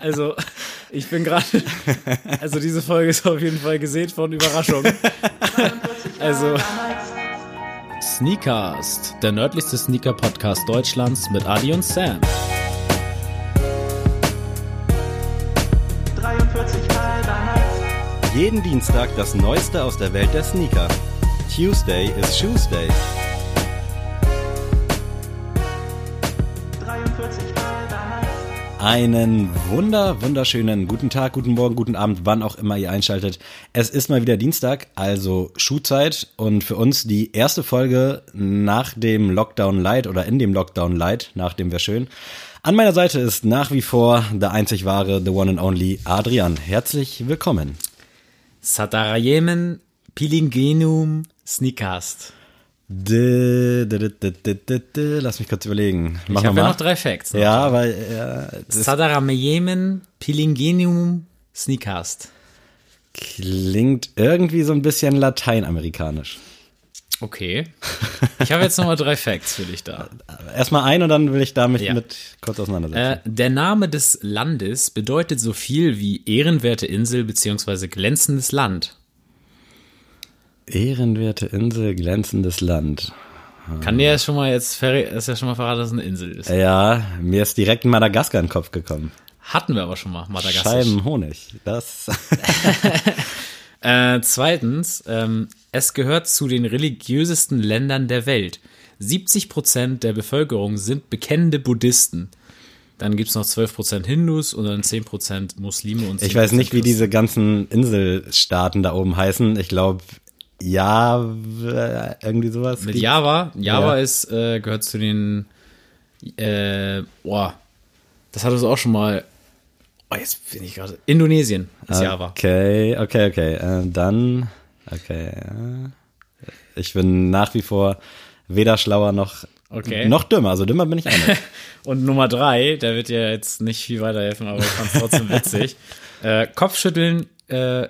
Also, ich bin gerade. Also, diese Folge ist auf jeden Fall gesehen von Überraschung. Also. Sneakast, der nördlichste Sneaker-Podcast Deutschlands mit Adi und Sam. 43 Mal. Jeden Dienstag das Neueste aus der Welt der Sneaker. Tuesday is Shoes Einen wunder, wunderschönen guten Tag, guten Morgen, guten Abend, wann auch immer ihr einschaltet. Es ist mal wieder Dienstag, also Schuhzeit und für uns die erste Folge nach dem Lockdown Light oder in dem Lockdown Light, nach dem wäre schön. An meiner Seite ist nach wie vor der einzig wahre, the one and only Adrian. Herzlich willkommen. Satarayemen Pilingenum Sneakast. Lass mich kurz überlegen. Ich Machen habe ja noch drei Facts. noch. Ja, weil ja, das Satarayemen Pilingenum Sneakast. klingt irgendwie so ein bisschen lateinamerikanisch. Okay. Ich habe jetzt nochmal drei Facts für dich da. Erstmal ein und dann will ich damit Ja. mit kurz auseinandersetzen. Äh, der Name des Landes bedeutet so viel wie ehrenwerte Insel bzw. glänzendes Land. Ehrenwerte Insel, glänzendes Land. Kann dir ja schon mal jetzt ist ja schon mal verraten, dass es eine Insel ist. Ja, mir ist direkt Madagaskar in den Kopf gekommen. Hatten wir aber schon mal, Madagaskar. Scheiben Honig. Das. Äh, zweitens, ähm, es gehört zu den religiösesten Ländern der Welt. 70 Prozent der Bevölkerung sind bekennende Buddhisten. Dann gibt's noch 12 Prozent Hindus und dann 10 Prozent Muslime und 10% Ich weiß nicht, wie diese ganzen Inselstaaten da oben heißen. Ich glaube, ja, irgendwie sowas. Mit gibt's. Java. Java Ja. ist, äh, gehört zu den, äh, boah, das hattest du auch schon mal, oh, jetzt bin ich gerade, Indonesien ist Java. Okay, okay, okay. Äh, dann, okay. Ich bin nach wie vor weder schlauer noch, Okay. noch dümmer. Also dümmer bin ich auch nicht. Und Nummer drei, der wird dir jetzt nicht viel weiterhelfen, aber ich fand's trotzdem witzig. Äh, Kopfschütteln äh,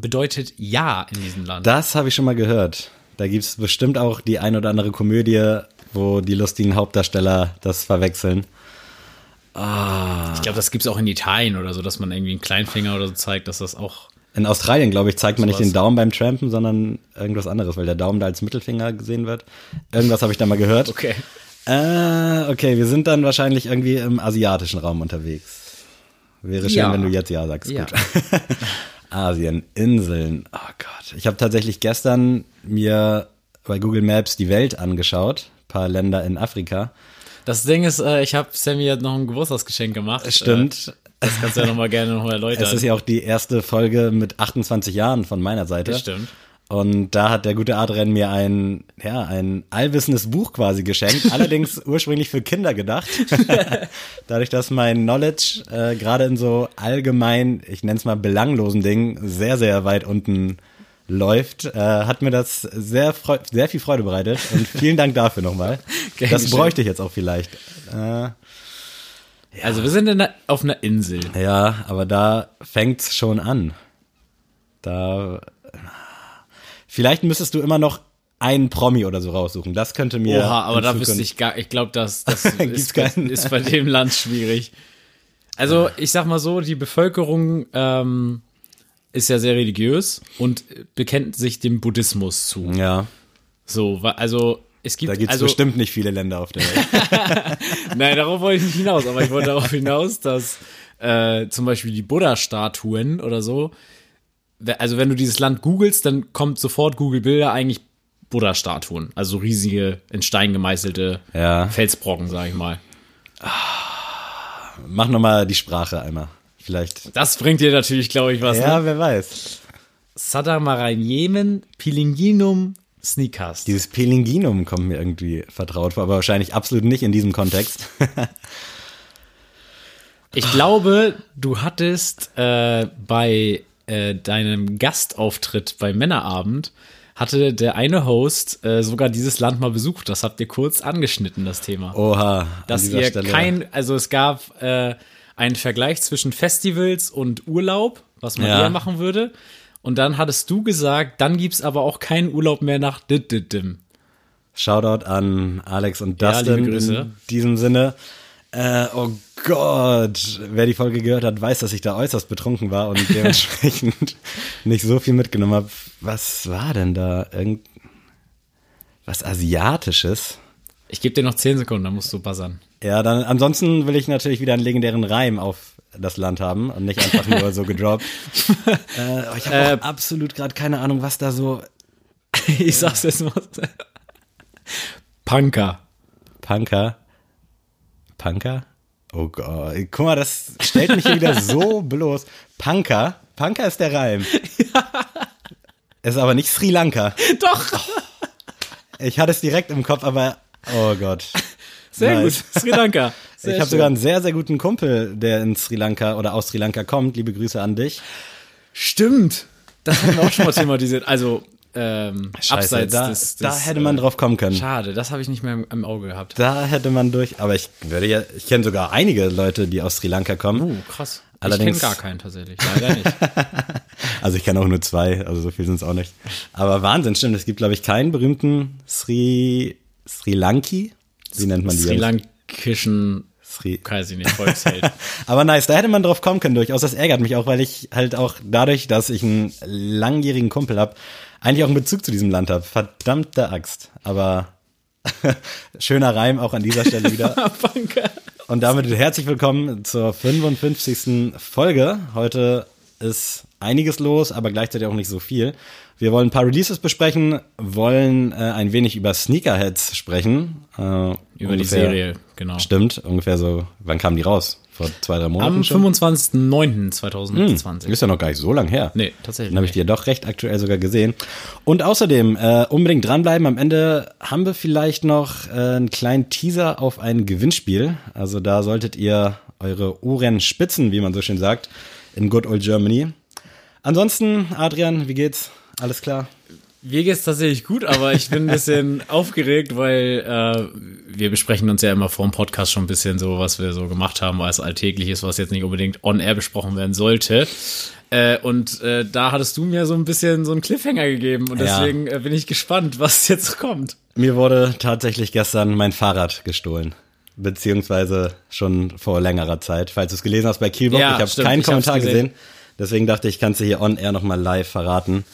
bedeutet Ja in diesem Land. Das habe ich schon mal gehört. Da gibt's bestimmt auch die ein oder andere Komödie, wo die lustigen Hauptdarsteller das verwechseln. ich glaube, das gibt's auch in Italien oder so, dass man irgendwie einen Kleinfinger oder so zeigt, dass das auch. In Australien, glaube ich, zeigt man nicht den Daumen beim Trampen, sondern irgendwas anderes, weil der Daumen da als Mittelfinger gesehen wird. Irgendwas habe ich da mal gehört. Okay. Äh, okay, wir sind dann wahrscheinlich irgendwie im asiatischen Raum unterwegs. Wäre schön, Ja. wenn du jetzt ja sagst. Ja. Gut. Asien, Inseln. Oh Gott. Ich habe tatsächlich gestern mir bei Google Maps die Welt angeschaut. paar Länder in Afrika. Das Ding ist, äh, ich habe Sammy jetzt noch ein Geburtstagsgeschenk gemacht. Stimmt. Äh, das kannst du ja noch mal gerne noch mal erläutern. Es ist ja auch die erste Folge mit 28 Jahren von meiner Seite. Das stimmt. Und da hat der gute Adrian mir ein, ja, ein allwissendes Buch quasi geschenkt, allerdings ursprünglich für Kinder gedacht. Dadurch, dass mein Knowledge äh, gerade in so allgemein, ich nenne es mal belanglosen Dingen, sehr, sehr weit unten läuft, äh, hat mir das sehr, sehr viel Freude bereitet. Und vielen Dank dafür nochmal. Das bräuchte ich jetzt auch vielleicht. Äh, Also wir sind in der, auf einer Insel. ja, aber da fängt's schon an. Da. Vielleicht müsstest du immer noch einen Promi oder so raussuchen. Das könnte mir. Oha, aber da wüsste ich gar, ich glaube, das, das ist, bei, keinen? ist bei dem Land schwierig. Also, ich sag mal so, die Bevölkerung ähm, ist ja sehr religiös und bekennt sich dem Buddhismus zu. Ja, So, also es gibt da gibt's also bestimmt nicht viele Länder auf der Welt. Nein, darauf wollte ich nicht hinaus, aber ich wollte darauf hinaus, dass äh, zum Beispiel die Buddha-Statuen oder so, also wenn du dieses Land googelst, dann kommt sofort Google-Bilder eigentlich Buddha-Statuen, also riesige, in Stein gemeißelte Ja. Felsbrocken, sag ich mal. Mach nochmal die Sprache einmal. Vielleicht. Das bringt dir natürlich, glaube ich, was. Ja, Ne? wer weiß. Sadamarayemen Pilinginum Sneakers. Dieses Pelinginum kommt mir irgendwie vertraut vor, aber wahrscheinlich absolut nicht in diesem Kontext. Ich glaube, du hattest äh, bei äh, deinem Gastauftritt bei Männerabend hatte der eine Host äh, sogar dieses Land mal besucht. Das habt ihr kurz angeschnitten, das Thema. Oha. Dass ihr Stelle. kein, also es gab äh, einen Vergleich zwischen Festivals und Urlaub, was man Ja. eher machen würde. Und dann hattest du gesagt, dann gibt's aber auch keinen Urlaub mehr nach Dittidim. Shoutout an Alex und Ja, Dustin Grüße. in diesem Sinne. Äh, oh Gott, wer die Folge gehört hat, weiß, dass ich da äußerst betrunken war und dementsprechend nicht so viel mitgenommen habe. Was war denn da? Irgend was Asiatisches? Ich gebe dir noch 10 Sekunden, dann musst du buzzern. Ja, dann ansonsten will ich natürlich wieder einen legendären Reim auf das Land haben und nicht einfach nur so gedroppt. äh, aber ich habe Äh, absolut gerade keine Ahnung, was da so Ich sag's jetzt mal. Punker. Punker. Punker? Oh Gott, guck mal, das stellt mich hier wieder so bloß. Punker? Punker ist der Reim. Ist aber nicht Sri Lanka. Doch, Ich hatte es direkt im Kopf, aber oh Gott. sehr Nice. gut. Sri Lanka. Sehr ich habe sogar einen sehr, sehr guten Kumpel, der in Sri Lanka oder aus Sri Lanka kommt. Liebe Grüße an dich. Stimmt. Das haben wir auch schon mal thematisiert. Also, ähm, Scheiße, abseits da, des, des da hätte man äh, drauf kommen können. Schade, das habe ich nicht mehr im, im Auge gehabt. Da hätte man durch, aber ich würde ja, ich kenne sogar einige Leute, die aus Sri Lanka kommen. Uh, krass. Allerdings- ich kenne gar keinen tatsächlich. Leider nicht. Also ich kenne auch nur zwei, also so viel sind es auch nicht. Aber Wahnsinn, stimmt. Es gibt, glaube ich, keinen berühmten Sri, Sri Lanki. Wie nennt man die? Sri? Lankischen, Sri. weiß ich nicht, Volksheld. Aber nice, da hätte man drauf kommen können durchaus. Das ärgert mich auch, weil ich halt auch dadurch, dass ich einen langjährigen Kumpel habe, eigentlich auch einen Bezug zu diesem Land habe. Verdammte Axt. Aber schöner Reim auch an dieser Stelle wieder. Und damit herzlich willkommen zur 55. Folge. Heute ist einiges los, aber gleichzeitig auch nicht so viel. Wir wollen ein paar Releases besprechen, wollen äh, ein wenig über Sneakerheads sprechen. Äh, Über die ungefähr- Serie, genau. Stimmt, ungefähr so. Wann kamen die raus? Vor zwei, drei Monaten Am schon? 25.09.2020. Ist ja noch gar nicht so lang her. Nee, tatsächlich Dann habe ich die ja doch recht aktuell sogar gesehen. Und außerdem äh, unbedingt dranbleiben. Am Ende haben wir vielleicht noch äh, einen kleinen Teaser auf ein Gewinnspiel. Also da solltet ihr eure Ohren spitzen, wie man so schön sagt, in Good Old Germany. Ansonsten, Adrian, wie geht's? Alles klar? Mir geht's tatsächlich gut, aber ich bin ein bisschen aufgeregt, weil äh, wir besprechen uns ja immer vor dem Podcast schon ein bisschen so, was wir so gemacht haben, was alltäglich ist, was jetzt nicht unbedingt on-air besprochen werden sollte. Äh, und äh, da hattest du mir so ein bisschen so einen Cliffhanger gegeben und Ja. deswegen äh, bin ich gespannt, was jetzt kommt. Mir wurde tatsächlich gestern mein Fahrrad gestohlen. Beziehungsweise schon vor längerer Zeit. Falls du es gelesen hast bei Kielbock, Ja, ich habe keinen Kommentar gesehen. gesehen. Deswegen dachte ich, kannst du hier on air nochmal live verraten.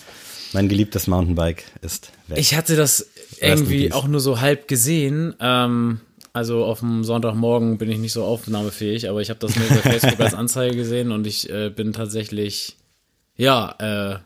Mein geliebtes Mountainbike ist weg. Ich hatte das irgendwie auch nur so halb gesehen. Ähm, also auf dem Sonntagmorgen bin ich nicht so aufnahmefähig, aber ich habe das nur bei Facebook als Anzeige gesehen und ich äh, bin tatsächlich, ja, äh,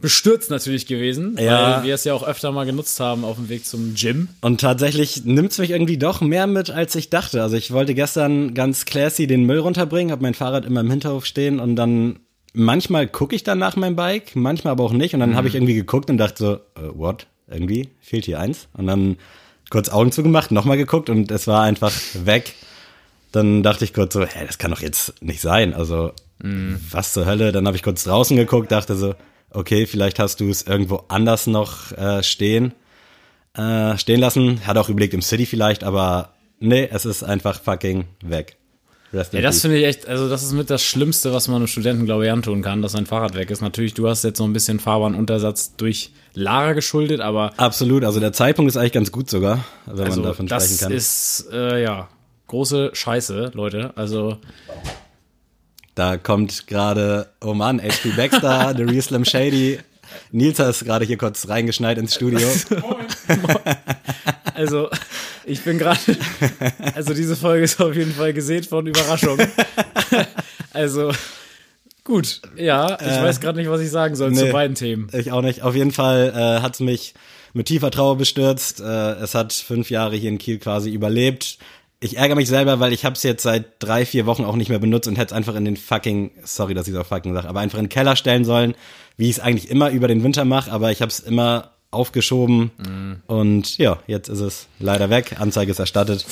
bestürzt natürlich gewesen, Ja. weil wir es ja auch öfter mal genutzt haben auf dem Weg zum Gym. Und tatsächlich nimmt's mich irgendwie doch mehr mit, als ich dachte. Also ich wollte gestern ganz classy den Müll runterbringen, habe mein Fahrrad immer im Hinterhof stehen und dann manchmal gucke ich dann nach meinem Bike, manchmal aber auch nicht. Und dann habe ich irgendwie geguckt und dachte so, äh, what? Irgendwie fehlt hier eins. Und dann kurz Augen zugemacht, nochmal geguckt und es war einfach weg. Dann dachte ich kurz so, hä, das kann doch jetzt nicht sein. Also, was zur Hölle? Dann habe ich kurz draußen geguckt, dachte so, okay, vielleicht hast du es irgendwo anders noch äh, stehen äh, stehen lassen. Hat auch überlegt, im City vielleicht, aber nee, es ist einfach fucking weg. Rest Ja, das finde ich echt, also das ist mit das Schlimmste, was man einem Studenten, glaube ich, antun kann, dass sein Fahrrad weg ist. Natürlich, du hast jetzt so ein bisschen Fahrbahnuntersatz durch Lara geschuldet, aber Absolut, also der Zeitpunkt ist eigentlich ganz gut sogar, wenn also man davon das sprechen kann. ist, äh, ja, große Scheiße, Leute. Also da kommt gerade, oh Mann, HP Baxter, The Real Slim Shady. Nils hat es gerade hier kurz reingeschneit ins Studio. Also, ich bin gerade. Also, diese Folge ist auf jeden Fall gesät von Überraschung. Also, gut. Ja, ich weiß gerade nicht, was ich sagen soll zu nee. beiden Themen. Ich auch nicht. Auf jeden Fall äh, hat es mich mit tiefer Trauer bestürzt. Äh, es hat fünf Jahre hier in Kiel quasi überlebt. Ich ärgere mich selber, weil ich habe es jetzt seit drei, vier Wochen auch nicht mehr benutzt und hätte es einfach in den fucking, sorry, dass ich so fucking sage, aber einfach in den Keller stellen sollen, wie ich es eigentlich immer über den Winter mache, aber ich habe es immer aufgeschoben und ja, jetzt ist es leider weg. Anzeige ist erstattet.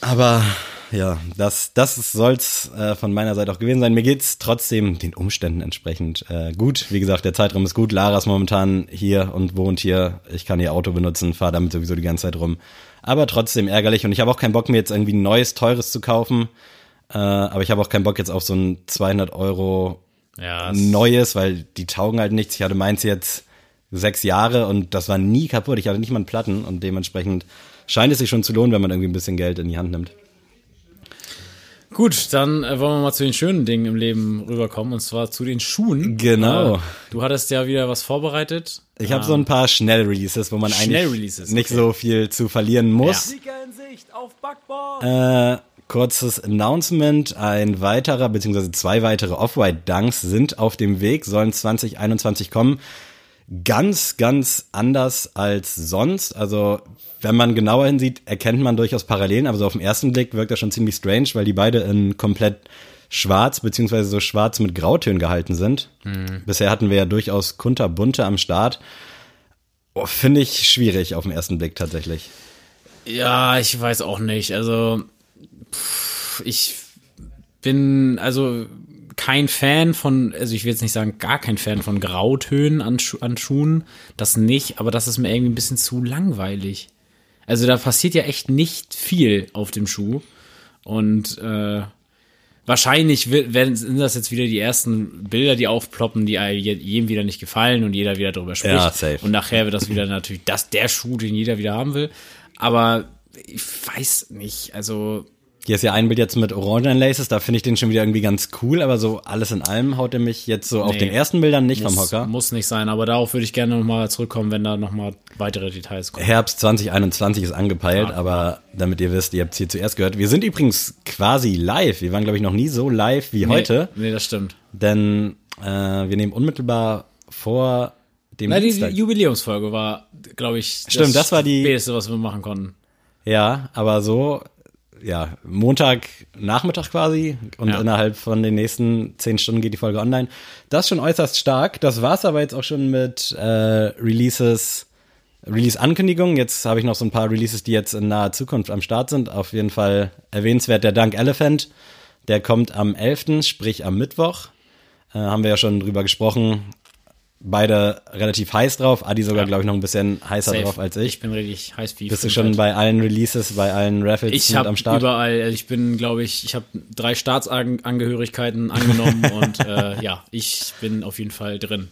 Aber ja, das, das soll's äh, von meiner Seite auch gewesen sein. Mir geht's trotzdem den Umständen entsprechend äh, gut. Wie gesagt, der Zeitraum ist gut. Lara ist momentan hier und wohnt hier. Ich kann ihr Auto benutzen, fahre damit sowieso die ganze Zeit rum. Aber trotzdem ärgerlich und ich habe auch keinen Bock mir jetzt irgendwie ein neues, teures zu kaufen. Äh, aber ich habe auch keinen Bock jetzt auf so ein 200 Euro Ja, es- neues, weil die taugen halt nichts. Ich hatte meins jetzt sechs Jahre und das war nie kaputt. Ich hatte nicht mal einen Platten und dementsprechend scheint es sich schon zu lohnen, wenn man irgendwie ein bisschen Geld in die Hand nimmt. Gut, dann äh, wollen wir mal zu den schönen Dingen im Leben rüberkommen und zwar zu den Schuhen. Genau. Äh, du hattest ja wieder was vorbereitet. Ich habe so ein paar Schnellreleases, wo man eigentlich Schnellreleases, nicht okay. so viel zu verlieren muss. Ja. Sieger in Sicht auf Backbord. Äh, kurzes Announcement. Ein weiterer, beziehungsweise zwei weitere Off-White Dunks sind auf dem Weg, sollen 2021 kommen. Ganz, ganz anders als sonst. Also, wenn man genauer hinsieht, erkennt man durchaus Parallelen, aber so auf den ersten Blick wirkt das schon ziemlich strange, weil die beide in komplett schwarz, beziehungsweise so schwarz mit Grautönen gehalten sind. Bisher hatten wir ja durchaus kunterbunte am Start. Oh, Finde ich schwierig auf den ersten Blick tatsächlich. Ja, ich weiß auch nicht. Also, pff, ich bin also kein Fan von, also ich will jetzt nicht sagen, gar kein Fan von Grautönen an, Schu an Schuhen. Das nicht, aber das ist mir irgendwie ein bisschen zu langweilig. Also da passiert ja echt nicht viel auf dem Schuh. Und äh, wahrscheinlich werden, sind das jetzt wieder die ersten Bilder, die aufploppen, die jedem wieder nicht gefallen und jeder wieder drüber spricht. Ja, safe. Und nachher wird das wieder natürlich das der Schuh, den jeder wieder haben will. Aber ich weiß nicht, also Hier ist ja ein Bild jetzt mit Orangen Laces, da finde ich den schon wieder irgendwie ganz cool, aber so alles in allem haut er mich jetzt so auf Nee. den ersten Bildern nicht vom muss, Hocker. muss nicht sein. Aber darauf würde ich gerne nochmal zurückkommen, wenn da nochmal weitere Details kommen. Herbst 2021 ist angepeilt, Ja. aber damit ihr wisst, ihr habt es hier zuerst gehört. Wir sind übrigens quasi live. Wir waren, glaube ich, noch nie so live wie heute, Nee, nee, das stimmt. denn äh, wir nehmen unmittelbar vor dem Na, die Dienstag. Jubiläumsfolge war, glaube ich, Stimmt, das war die- Späteste, was wir machen konnten. Ja, aber so, ja, Montagnachmittag quasi und Ja. innerhalb von den nächsten zehn Stunden geht die Folge online. Das ist schon äußerst stark. Das war's aber jetzt auch schon mit äh, Releases, Release-Ankündigungen. Jetzt habe ich noch so ein paar Releases, die jetzt in naher Zukunft am Start sind. Auf jeden Fall erwähnenswert der Dunk Elephant. Der kommt am 11., sprich am Mittwoch. Äh, haben wir ja schon drüber gesprochen. Beide relativ heiß drauf. Adi sogar, Ja. glaube ich, noch ein bisschen heißer Safe. drauf als ich. Ich bin richtig heiß wie Bist du schon halt. bei allen Releases, bei allen Raffles Ich mit am Start? überall, also ich bin, glaube ich, ich habe drei Staatsangehörigkeiten angenommen und äh, ja, ich bin auf jeden Fall drin.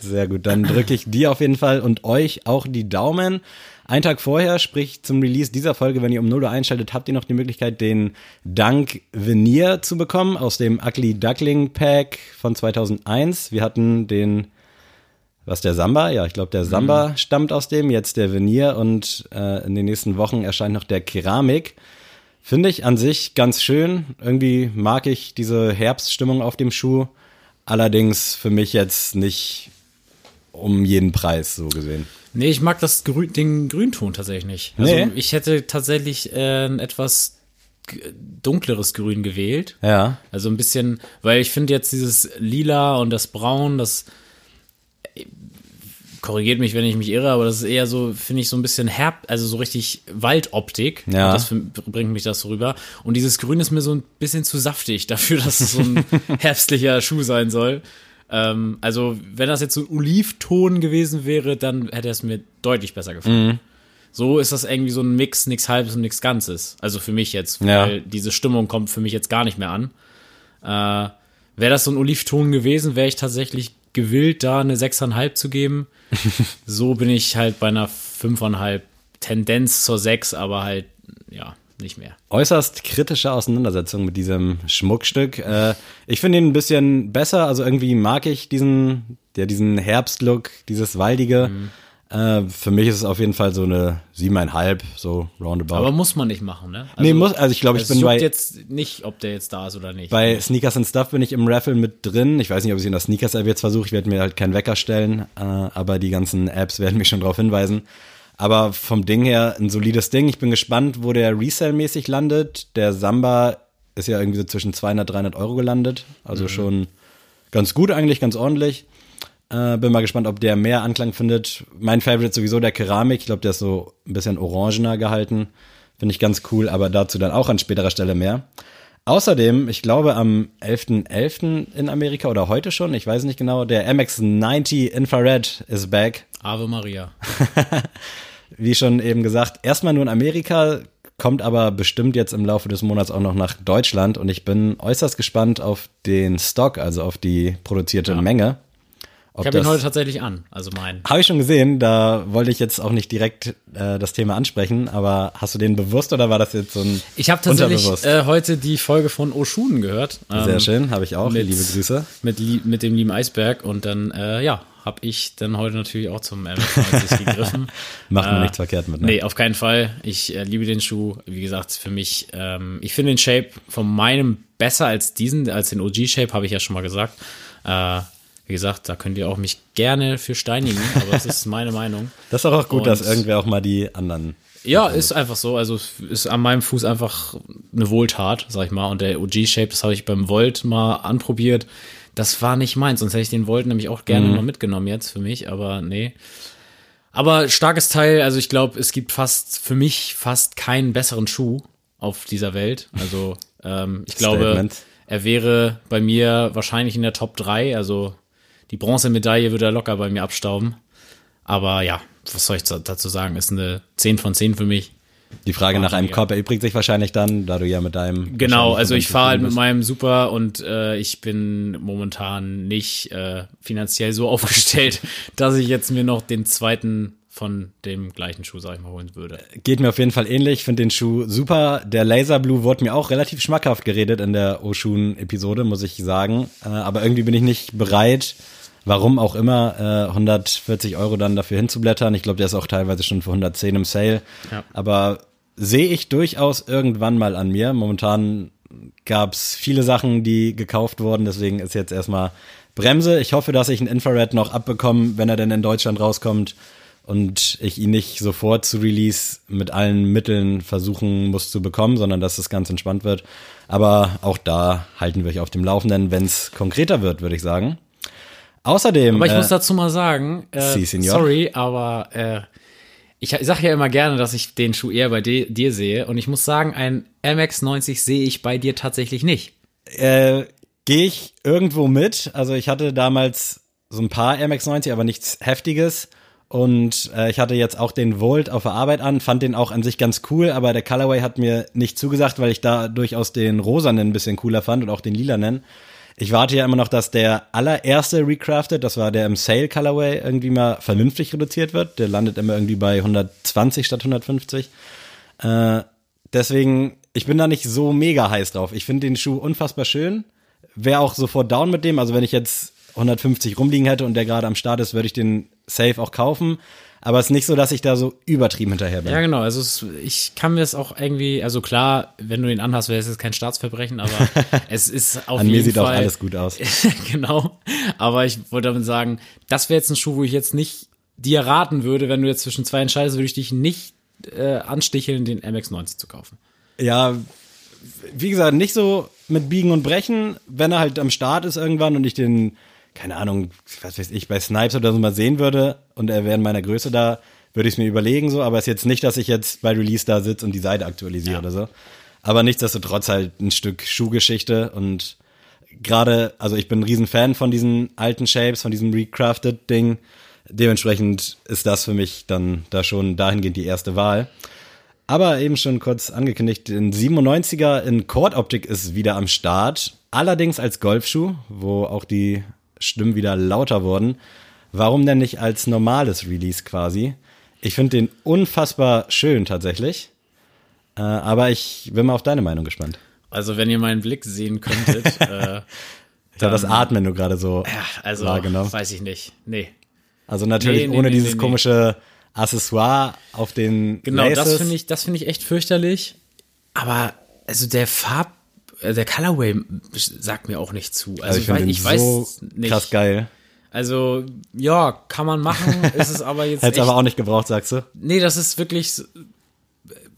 Sehr gut, dann drücke ich dir auf jeden Fall und euch auch die Daumen. Ein Tag vorher, sprich zum Release dieser Folge, wenn ihr um 0 Uhr einschaltet, habt ihr noch die Möglichkeit, den Dank Veneer zu bekommen aus dem Ugly Duckling Pack von 2001. Wir hatten den, was der Samba? Ja, ich glaube, der Samba stammt aus dem, jetzt der Veneer und äh, in den nächsten Wochen erscheint noch der Keramik. Finde ich an sich ganz schön. Irgendwie mag ich diese Herbststimmung auf dem Schuh. Allerdings für mich jetzt nicht um jeden Preis so gesehen. Nee, ich mag das Grün, den Grünton tatsächlich nicht. Also Nee? ich hätte tatsächlich äh, ein etwas dunkleres Grün gewählt. Ja. Also ein bisschen, weil ich finde jetzt dieses Lila und das Braun, das korrigiert mich, wenn ich mich irre, aber das ist eher so, finde ich, so ein bisschen herb, also so richtig Waldoptik. Ja. Das bringt mich das so rüber. Und dieses Grün ist mir so ein bisschen zu saftig dafür, dass es so ein herbstlicher Schuh sein soll. Ähm, also, wenn das jetzt so ein Olivton gewesen wäre, dann hätte es mir deutlich besser gefallen. So ist das irgendwie so ein Mix, nix halbes und nix Ganzes. Also für mich jetzt, Ja. weil diese Stimmung kommt für mich jetzt gar nicht mehr an. Äh, wäre das so ein Olivton gewesen, wäre ich tatsächlich gewillt, da eine 6,5 zu geben. so bin ich halt bei einer 5,5 Tendenz zur 6, aber halt, ja, nicht mehr. Äußerst kritische Auseinandersetzung mit diesem Schmuckstück. Äh, ich finde ihn ein bisschen besser, also irgendwie mag ich diesen, ja, diesen Herbstlook, dieses Waldige. Mhm. Äh, für mich ist es auf jeden Fall so eine siebeneinhalb, so roundabout. Aber muss man nicht machen, ne? Also, nee, muss, also ich glaube, ich es bin bei, jetzt nicht, ob der jetzt da ist oder nicht. Bei Sneakers and Stuff bin ich im Raffle mit drin. Ich weiß nicht, ob ich in der Sneakers App jetzt versuche. Ich werde mir halt keinen Wecker stellen, äh, aber die ganzen Apps werden mich schon darauf hinweisen. Aber vom Ding her ein solides Ding. Ich bin gespannt, wo der Resale-mäßig landet. Der Samba ist ja irgendwie so zwischen 200, 300 Euro gelandet. Also schon ganz gut eigentlich, ganz ordentlich. Äh, bin mal gespannt, ob der mehr Anklang findet. Mein Favorite ist sowieso der Keramik. Ich glaube, der ist so ein bisschen orangener gehalten. Finde ich ganz cool, aber dazu dann auch an späterer Stelle mehr. Außerdem, ich glaube am 11.11. in Amerika oder heute schon, ich weiß nicht genau, der MX-90 Infrared ist back. Ave Maria. Wie schon eben gesagt, erstmal nur in Amerika, kommt aber bestimmt jetzt im Laufe des Monats auch noch nach Deutschland und ich bin äußerst gespannt auf den Stock, also auf die produzierte Menge. Ob Ich habe ihn heute tatsächlich an, also meinen. Habe ich schon gesehen, da wollte ich jetzt auch nicht direkt äh, das Thema ansprechen, aber hast du den bewusst oder war das jetzt so ein Ich habe tatsächlich äh, heute die Folge von Oshun gehört. Sehr ähm, schön, habe ich auch. mit- Liebe Grüße. Mit, mit dem lieben Eisberg und dann, äh, ja, habe ich dann heute natürlich auch zum MX90 gegriffen. Macht man Äh, nichts verkehrt mit, ne? Nee, auf keinen Fall. Ich äh, liebe den Schuh. Wie gesagt, für mich, ähm, ich finde den Shape von meinem besser als diesen, als den OG-Shape, habe ich ja schon mal gesagt. Äh, wie gesagt, da könnt ihr auch mich gerne für steinigen, aber das ist meine Meinung. Das ist auch gut, Und- dass irgendwer auch mal die anderen. Ja, ist einfach so. Also ist an meinem Fuß einfach eine Wohltat, sag ich mal. Und der OG-Shape, das habe ich beim Volt mal anprobiert. Das war nicht meins, sonst hätte ich den Volt nämlich auch gerne Mhm. noch mitgenommen jetzt für mich, aber nee. Aber starkes Teil, also ich glaube, es gibt fast, für mich fast keinen besseren Schuh auf dieser Welt. Also ähm, ich glaube, Statement. er wäre bei mir wahrscheinlich in der Top 3. Also die Bronzemedaille würde er locker bei mir abstauben. Aber ja, was soll ich da- dazu sagen? Ist eine 10 von 10 für mich. Die Frage nach einem Korb erübrigt sich wahrscheinlich dann, da du ja mit deinem. Genau, also ich fahre halt mit meinem Super und äh, ich bin momentan nicht äh, finanziell so aufgestellt, dass ich jetzt mir noch den zweiten von dem gleichen Schuh, sag ich mal, holen würde. Geht mir auf jeden Fall ähnlich, finde den Schuh super. Der Laser Blue wurde mir auch relativ schmackhaft geredet in der Oshun-Episode, muss ich sagen. Äh, aber irgendwie bin ich nicht bereit, warum auch immer, äh, 140 Euro dann dafür hinzublättern. Ich glaube, der ist auch teilweise schon für 110 im Sale. Ja. Aber sehe ich durchaus irgendwann mal an mir. Momentan gab es viele Sachen, die gekauft wurden, deswegen ist jetzt erstmal Bremse. Ich hoffe, dass ich einen Infrared noch abbekomme, wenn er denn in Deutschland rauskommt und ich ihn nicht sofort zu Release mit allen Mitteln versuchen muss zu bekommen, sondern dass es ganz entspannt wird. Aber auch da halten wir euch auf dem Laufenden, wenn es konkreter wird, würde ich sagen. Außerdem, Aber ich äh, muss dazu mal sagen, äh, Si, sorry, aber äh, ich, ich sage ja immer gerne, dass ich den Schuh eher bei di- dir sehe. Und ich muss sagen, ein MX90 sehe ich bei dir tatsächlich nicht. äh, gehe ich irgendwo mit. Also ich hatte damals so ein paar MX90, aber nichts Heftiges. Und äh, ich hatte jetzt auch den Volt auf der Arbeit an, fand den auch an sich ganz cool, aber der Colorway hat mir nicht zugesagt, weil ich da durchaus den rosanen ein bisschen cooler fand und auch den lilanen. Ich warte ja immer noch, dass der allererste Recrafted, das war der im Sale Colorway, irgendwie mal vernünftig reduziert wird. Der landet immer irgendwie bei 120 statt 150. Äh, deswegen, ich bin da nicht so mega heiß drauf. Ich finde den Schuh unfassbar schön. Wäre auch sofort down mit dem. Also wenn ich jetzt 150 rumliegen hätte und der gerade am Start ist, würde ich den safe auch kaufen. Aber es ist nicht so, dass ich da so übertrieben hinterher bin. Ja, genau. Also es, ich kann mir das auch irgendwie, also klar, wenn du ihn anhast, wäre es jetzt kein Staatsverbrechen, aber es ist auf An jeden mir sieht Fall. auch alles gut aus. genau. Aber ich wollte damit sagen, das wäre jetzt ein Schuh, wo ich jetzt nicht dir raten würde, wenn du jetzt zwischen zwei entscheidest, würde ich dich nicht äh, ansticheln, den MX90 zu kaufen. Ja, wie gesagt, nicht so mit Biegen und Brechen, wenn er halt am Start ist irgendwann und ich den, keine Ahnung, was weiß ich, bei Snipes oder so mal sehen würde und er wäre in meiner Größe da, würde ich es mir überlegen so, aber es ist jetzt nicht, dass ich jetzt bei Release da sitze und die Seite aktualisiere oder so. Aber nichtsdestotrotz halt ein Stück Schuhgeschichte und gerade, also ich bin ein Riesenfan von diesen alten Shapes, von diesem recrafted Ding. Dementsprechend ist das für mich dann da schon dahingehend die erste Wahl. Aber eben schon kurz angekündigt, den 97er in Chord-Optik ist wieder am Start. Allerdings als Golfschuh, wo auch die Stimmen wieder lauter wurden. Warum denn nicht als normales Release quasi? Ich finde den unfassbar schön tatsächlich. Äh, aber ich bin mal auf deine Meinung gespannt. Also wenn ihr meinen Blick sehen könntet, äh, habe das Atmen nur gerade so also wahrgenommen. weiß ich nicht. Nee. Also natürlich Nee, nee, ohne nee, dieses komische Accessoire auf den Genau, Laces. das finde ich, das finde ich echt fürchterlich. Aber also der Farb, der Colorway sagt mir auch nicht zu. Also, Also ich ich, weiß, ich weiß so nicht. krass geil. Also ja, kann man machen. ist es aber jetzt Hätte aber auch nicht gebraucht, sagst du? Nee, das ist wirklich.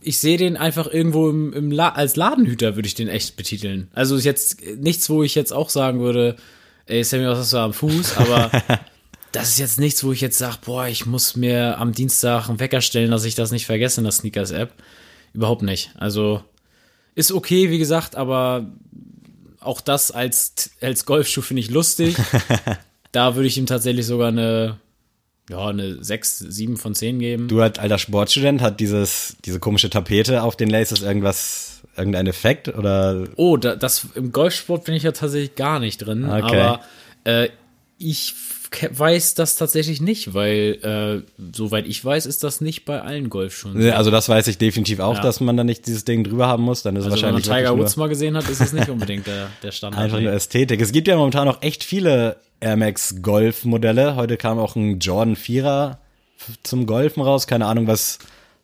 Ich sehe den einfach irgendwo im, im La als Ladenhüter würde ich den echt betiteln. Also ist jetzt nichts, wo ich jetzt auch sagen würde, ey Sammy, was hast du am Fuß? Aber das ist jetzt nichts, wo ich jetzt sage, boah, ich muss mir am Dienstag einen Wecker stellen, dass ich das nicht vergesse in der Sneakers-App. Überhaupt nicht. Also ist okay, wie gesagt, aber auch das als, als Golfschuh finde ich lustig. da würde ich ihm tatsächlich sogar eine, ja, eine 6, 7 von 10 geben. Du als alter Sportstudent hat dieses, diese komische Tapete auf den Laces irgendwas, irgendein Effekt oder? Oh, da, das im Golfsport bin ich ja tatsächlich gar nicht drin. Okay. Aber äh, Ich weiß das tatsächlich nicht, weil äh, soweit ich weiß, ist das nicht bei allen Golfschuhen. so. Also das weiß ich definitiv auch, Ja. dass man da nicht dieses Ding drüber haben muss. Dann ist Also wenn man wahrscheinlich Tiger Woods mal gesehen hat, ist es nicht unbedingt der, der Standard. einfach nur Ästhetik. Es gibt ja momentan noch echt viele Air Max Golf Modelle. Heute kam auch ein Jordan 4er f- zum Golfen raus. Keine Ahnung, was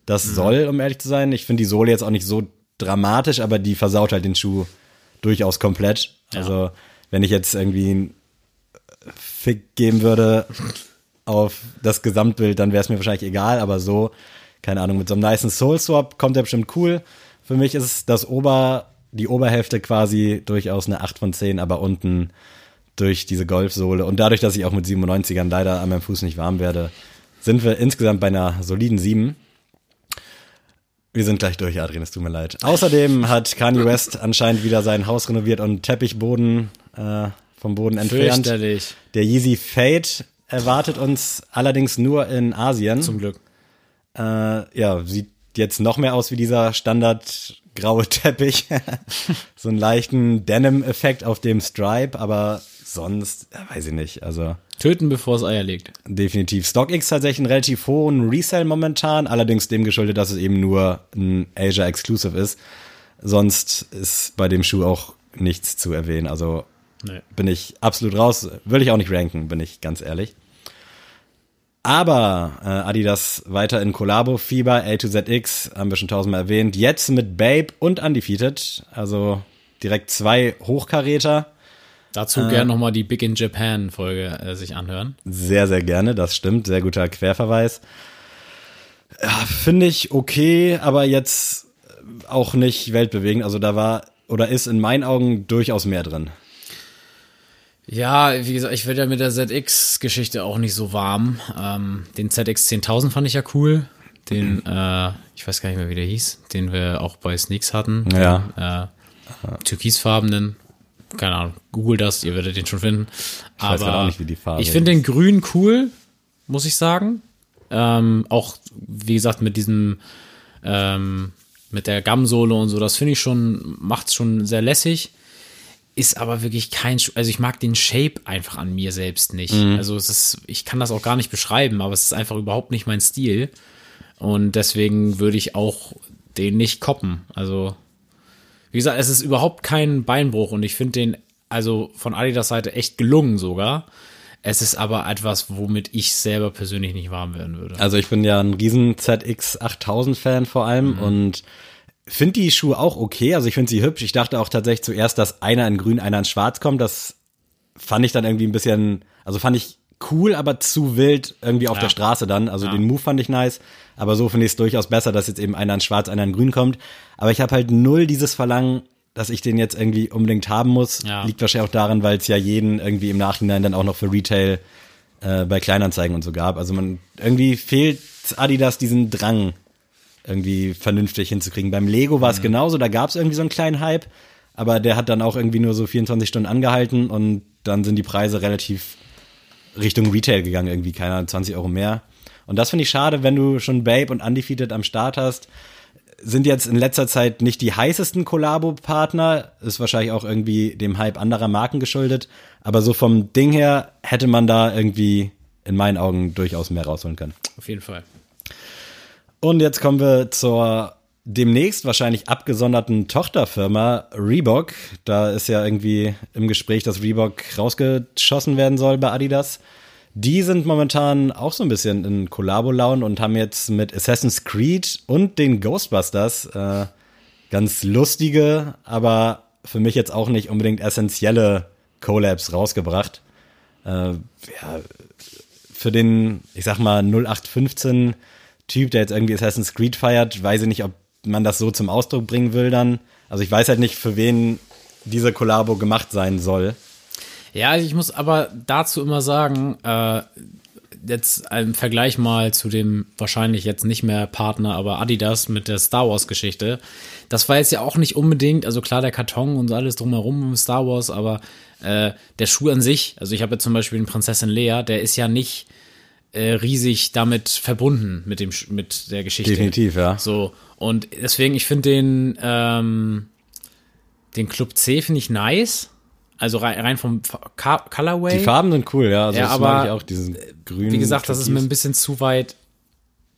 das Mhm. soll, um ehrlich zu sein. Ich finde die Sohle jetzt auch nicht so dramatisch, aber die versaut halt den Schuh durchaus komplett. Also wenn ich jetzt irgendwie Fick geben würde auf das Gesamtbild, dann wäre es mir wahrscheinlich egal, aber so, keine Ahnung, mit so einem nicen Soul Swap kommt der bestimmt cool. Für mich ist das Ober, die Oberhälfte quasi durchaus eine 8 von 10, aber unten durch diese Golfsohle und dadurch, dass ich auch mit 97ern leider an meinem Fuß nicht warm werde, sind wir insgesamt bei einer soliden 7. Wir sind gleich durch, Adrian, es tut mir leid. Außerdem hat Kanye West anscheinend wieder sein Haus renoviert und Teppichboden äh, vom Boden entfernt. Der Yeezy Fade erwartet uns allerdings nur in Asien. zum Glück. äh, ja, sieht jetzt noch mehr aus wie dieser Standard graue Teppich. so einen leichten Denim-Effekt auf dem Stripe, aber sonst, weiß ich nicht. Also Töten, bevor es Eier legt. definitiv. StockX tatsächlich einen relativ hohen Resell momentan, allerdings dem geschuldet, dass es eben nur ein Asia Exclusive ist. Sonst ist bei dem Schuh auch nichts zu erwähnen. Also Nee. bin ich absolut raus. Will ich auch nicht ranken, bin ich ganz ehrlich. Aber äh, Adidas weiter in Collabo-Fieber, A2ZX, haben wir schon tausendmal erwähnt. Jetzt mit Babe und Undefeated, also direkt zwei Hochkaräter. Dazu Äh. gern nochmal die Big in Japan Folge äh, sich anhören. Sehr, sehr gerne, das stimmt. Sehr guter Querverweis. Ja, Finde ich okay, aber jetzt auch nicht weltbewegend. Also da war oder ist in meinen Augen durchaus mehr drin. Ja, wie gesagt, ich werde ja mit der ZX-Geschichte auch nicht so warm. Ähm, den ZX 10.000 fand ich ja cool. Den, äh, ich weiß gar nicht mehr, wie der hieß, den wir auch bei Sneaks hatten. Ja. Den, äh, türkisfarbenen. Keine Ahnung, google das, ihr werdet den schon finden. Ich weiß grad auch nicht, wie die Farbe Ich finde den grün cool, muss ich sagen. Ähm, auch, wie gesagt, mit diesem, ähm, mit der Gamsohle und so, das finde ich schon, macht's schon sehr lässig. Ist aber wirklich kein, also ich mag den Shape einfach an mir selbst nicht. Also es ist, ich kann das auch gar nicht beschreiben, aber es ist einfach überhaupt nicht mein Stil. Und deswegen würde ich auch den nicht koppen. Also, wie gesagt, es ist überhaupt kein Beinbruch und ich finde den, also von Adidas Seite echt gelungen sogar. Es ist aber etwas, womit ich selber persönlich nicht warm werden würde. Also ich bin ja ein riesen ZX 8000 Fan vor allem und finde die Schuhe auch okay. Also ich finde sie hübsch. Ich dachte auch tatsächlich zuerst, dass einer in grün, einer in schwarz kommt. Das fand ich dann irgendwie ein bisschen, also fand ich cool, aber zu wild irgendwie auf Ja. der Straße dann. Also Ja. den Move fand ich nice. Aber so finde ich es durchaus besser, dass jetzt eben einer in schwarz, einer in grün kommt. Aber ich habe halt null dieses Verlangen, dass ich den jetzt irgendwie unbedingt haben muss. Ja. Liegt wahrscheinlich auch daran, weil es ja jeden irgendwie im Nachhinein dann auch noch für Retail äh, bei Kleinanzeigen und so gab. Also man irgendwie fehlt Adidas diesen Drang irgendwie vernünftig hinzukriegen. Beim Lego war es genauso, da gab es irgendwie so einen kleinen Hype, aber der hat dann auch irgendwie nur so 24 Stunden angehalten und dann sind die Preise relativ Richtung Retail gegangen, irgendwie, keine Ahnung, 20 Euro mehr. Und das finde ich schade, wenn du schon Babe und Undefeated am Start hast. Sind jetzt in letzter Zeit nicht die heißesten Kollabo-Partner, ist wahrscheinlich auch irgendwie dem Hype anderer Marken geschuldet, aber so vom Ding her hätte man da irgendwie in meinen Augen durchaus mehr rausholen können. Auf jeden Fall. Und jetzt kommen wir zur demnächst wahrscheinlich abgesonderten Tochterfirma Reebok. Da ist ja irgendwie im Gespräch, dass Reebok rausgeschossen werden soll bei Adidas. Die sind momentan auch so ein bisschen in Kollabo-Laune und haben jetzt mit Assassin's Creed und den Ghostbusters äh, ganz lustige, aber für mich jetzt auch nicht unbedingt essentielle Collabs rausgebracht. Äh, ja, für den, ich sag mal, 0815 Typ, der jetzt irgendwie Assassin's Creed feiert, weiß ich nicht, ob man das so zum Ausdruck bringen will dann. Also ich weiß halt nicht, für wen diese Kollabo gemacht sein soll. Ja, also ich muss aber dazu immer sagen, äh, jetzt im Vergleich mal zu dem wahrscheinlich jetzt nicht mehr Partner, aber Adidas mit der Star Wars Geschichte. Das war jetzt ja auch nicht unbedingt, also klar der Karton und alles drumherum um Star Wars, aber äh, der Schuh an sich, also ich habe jetzt zum Beispiel den Prinzessin Leia, der ist ja nicht äh, riesig damit verbunden mit dem mit der Geschichte. Definitiv, ja. So und deswegen ich finde den ähm, den Club C finde ich nice. Also rein, rein vom Ka- Colorway. Die Farben sind cool, ja. Also Ja, das aber, mag ich auch, diesen grünen. Wie gesagt, das ist mir Türkis. ein bisschen zu weit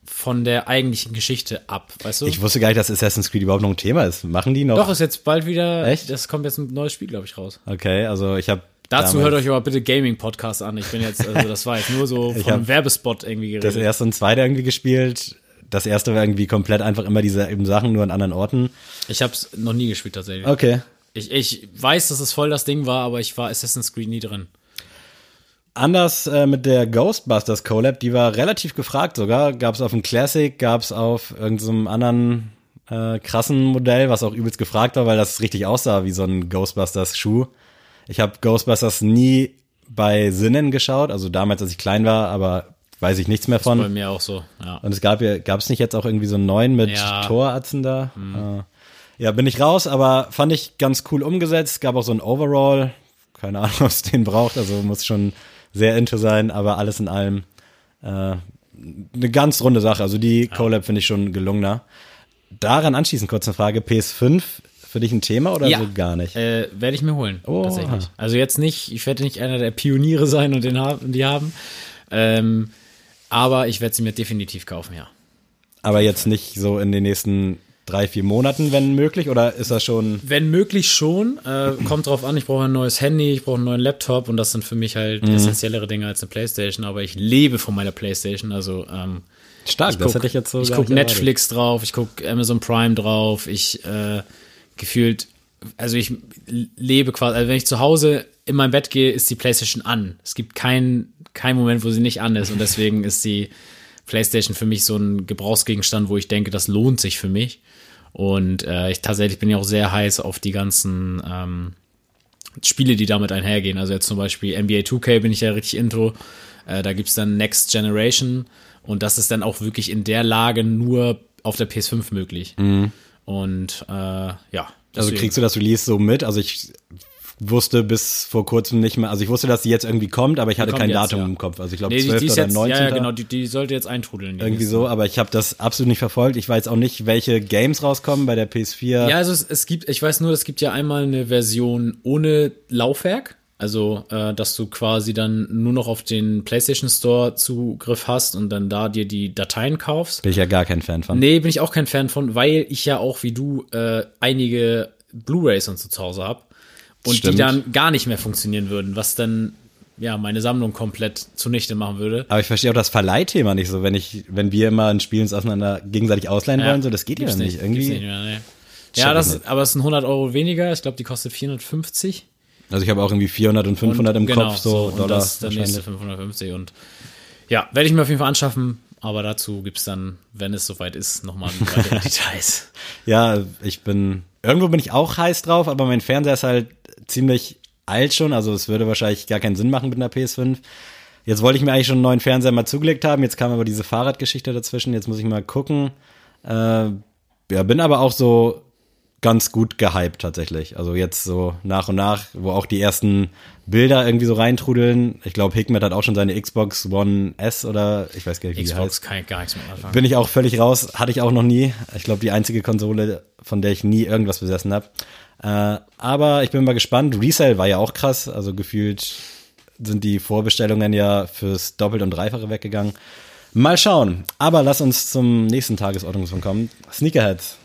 von der eigentlichen Geschichte ab, weißt du? Ich wusste gar nicht, dass Assassin's Creed überhaupt noch ein Thema ist. Machen die noch? Doch, ist jetzt bald wieder, Echt? das kommt jetzt ein neues Spiel, glaube ich, raus. Okay, also ich habe Dazu hört euch aber bitte Gaming-Podcast an. Ich bin jetzt, also das war jetzt nur so einem Werbespot irgendwie das geredet. erste und zweite irgendwie gespielt. Das erste war irgendwie komplett einfach immer dieselben Sachen, nur an anderen Orten. Ich habe es noch nie gespielt tatsächlich. Okay. Ich, ich weiß, dass es voll das Ding war, aber ich war Assassin's Creed nie drin. Anders äh, mit der Ghostbusters Collab, die war relativ gefragt sogar. Gab es auf dem Classic, gab es auf irgendeinem anderen äh, krassen Modell, was auch übelst gefragt war, weil das richtig aussah wie so ein Ghostbusters Schuh. Ich habe Ghostbusters nie bei Sinnen geschaut, also damals, als ich klein war, aber weiß ich nichts mehr Bei von. mir auch so, ja. Und es gab ja, gab es nicht jetzt auch irgendwie so einen neuen mit Ja. Toratzen da? Äh, ja, bin ich raus, aber fand ich ganz cool umgesetzt. Gab auch so ein Overall. Keine Ahnung, es den braucht. Also muss schon sehr into sein, aber alles in allem äh, eine ganz runde Sache. Also die Collab finde ich schon gelungener. Daran anschließend kurz eine Frage. PS5 für dich ein Thema oder Ja. so gar nicht? Äh, werde ich mir holen, Oha. tatsächlich. Also jetzt nicht, ich werde nicht einer der Pioniere sein und den haben, die haben. Ähm, aber ich werde sie mir definitiv kaufen, ja. Aber jetzt nicht so in den nächsten drei, vier Monaten, wenn möglich? Oder ist das schon Wenn möglich schon. Äh, kommt drauf an, ich brauche ein neues Handy, ich brauche einen neuen Laptop und das sind für mich halt Mhm. essentiellere Dinge als eine Playstation. Aber ich lebe von meiner Playstation, also ähm, stark? das hätte ich jetzt so Ich gucke. Netflix drauf, ich gucke Amazon Prime drauf, ich äh, gefühlt, also ich lebe quasi, also wenn ich zu Hause in mein Bett gehe, ist die PlayStation an. Es gibt keinen keinen Moment, wo sie nicht an ist und deswegen ist die PlayStation für mich so ein Gebrauchsgegenstand, wo ich denke, das lohnt sich für mich. Und äh, ich tatsächlich bin ja auch sehr heiß auf die ganzen ähm, Spiele, die damit einhergehen. Also jetzt zum Beispiel NBA 2K bin ich ja richtig intro. Äh, da gibt's dann Next Generation und das ist dann auch wirklich in der Lage nur auf der PS5 möglich. Und äh, ja. Also deswegen- kriegst du das Release so mit? Also ich wusste bis vor kurzem nicht mehr, also ich wusste, dass die jetzt irgendwie kommt, aber ich hatte kein jetzt, Datum ja. im Kopf. Also ich glaube nee, die, 12. die ist oder jetzt, 19. Ja, ja, genau, die, die sollte jetzt eintrudeln. die Irgendwie so, aber ich habe das absolut nicht verfolgt. Ich weiß auch nicht, welche Games rauskommen bei der PS4. Ja, also es, es gibt, ich weiß nur, es gibt ja einmal eine Version ohne Laufwerk. Also, äh, dass du quasi dann nur noch auf den PlayStation Store Zugriff hast und dann da dir die Dateien kaufst. Bin ich ja gar kein Fan von. Nee, bin ich auch kein Fan von, weil ich ja auch wie du äh, einige Blu-rays und so zu Hause hab und Stimmt. die dann gar nicht mehr funktionieren würden, was dann ja meine Sammlung komplett zunichte machen würde. Aber ich verstehe auch das Verleihthema nicht so, wenn ich, wenn wir immer ein Spiel uns auseinander gegenseitig ausleihen Ja, wollen, so das geht ja nicht. Irgendwie. nicht mehr, nee. Ja, das, aber es sind 100 Euro weniger. Ich glaube, die kostet 450. Also ich habe auch irgendwie 400 und 500 im genau, Kopf, so, und Dollar das ist der nächste wahrscheinlich. 550 und ja, werde ich mir auf jeden Fall anschaffen, aber dazu gibt's dann, wenn es soweit ist, nochmal weitere Details. Ja, ich bin, irgendwo bin ich auch heiß drauf, aber mein Fernseher ist halt ziemlich alt schon, also es würde wahrscheinlich gar keinen Sinn machen mit einer PS5. Jetzt wollte ich mir eigentlich schon einen neuen Fernseher mal zugelegt haben, jetzt kam aber diese Fahrradgeschichte dazwischen, jetzt muss ich mal gucken. Äh, ja, bin aber auch so ganz gut gehypt tatsächlich. Also jetzt so nach und nach, wo auch die ersten Bilder irgendwie so reintrudeln. Ich glaube, Hikmet hat auch schon seine Xbox One S oder ich weiß gar nicht, wie die heißt. Xbox kann ich gar nichts mit anfangen. Bin ich auch völlig raus, hatte ich auch noch nie. Ich glaube, die einzige Konsole, von der ich nie irgendwas besessen habe. Äh, aber ich bin mal gespannt. Resale war ja auch krass, also gefühlt sind die Vorbestellungen ja fürs Doppelt- und Dreifache weggegangen. Mal schauen. Aber lass uns zum nächsten Tagesordnungspunkt kommen. Sneakerheads.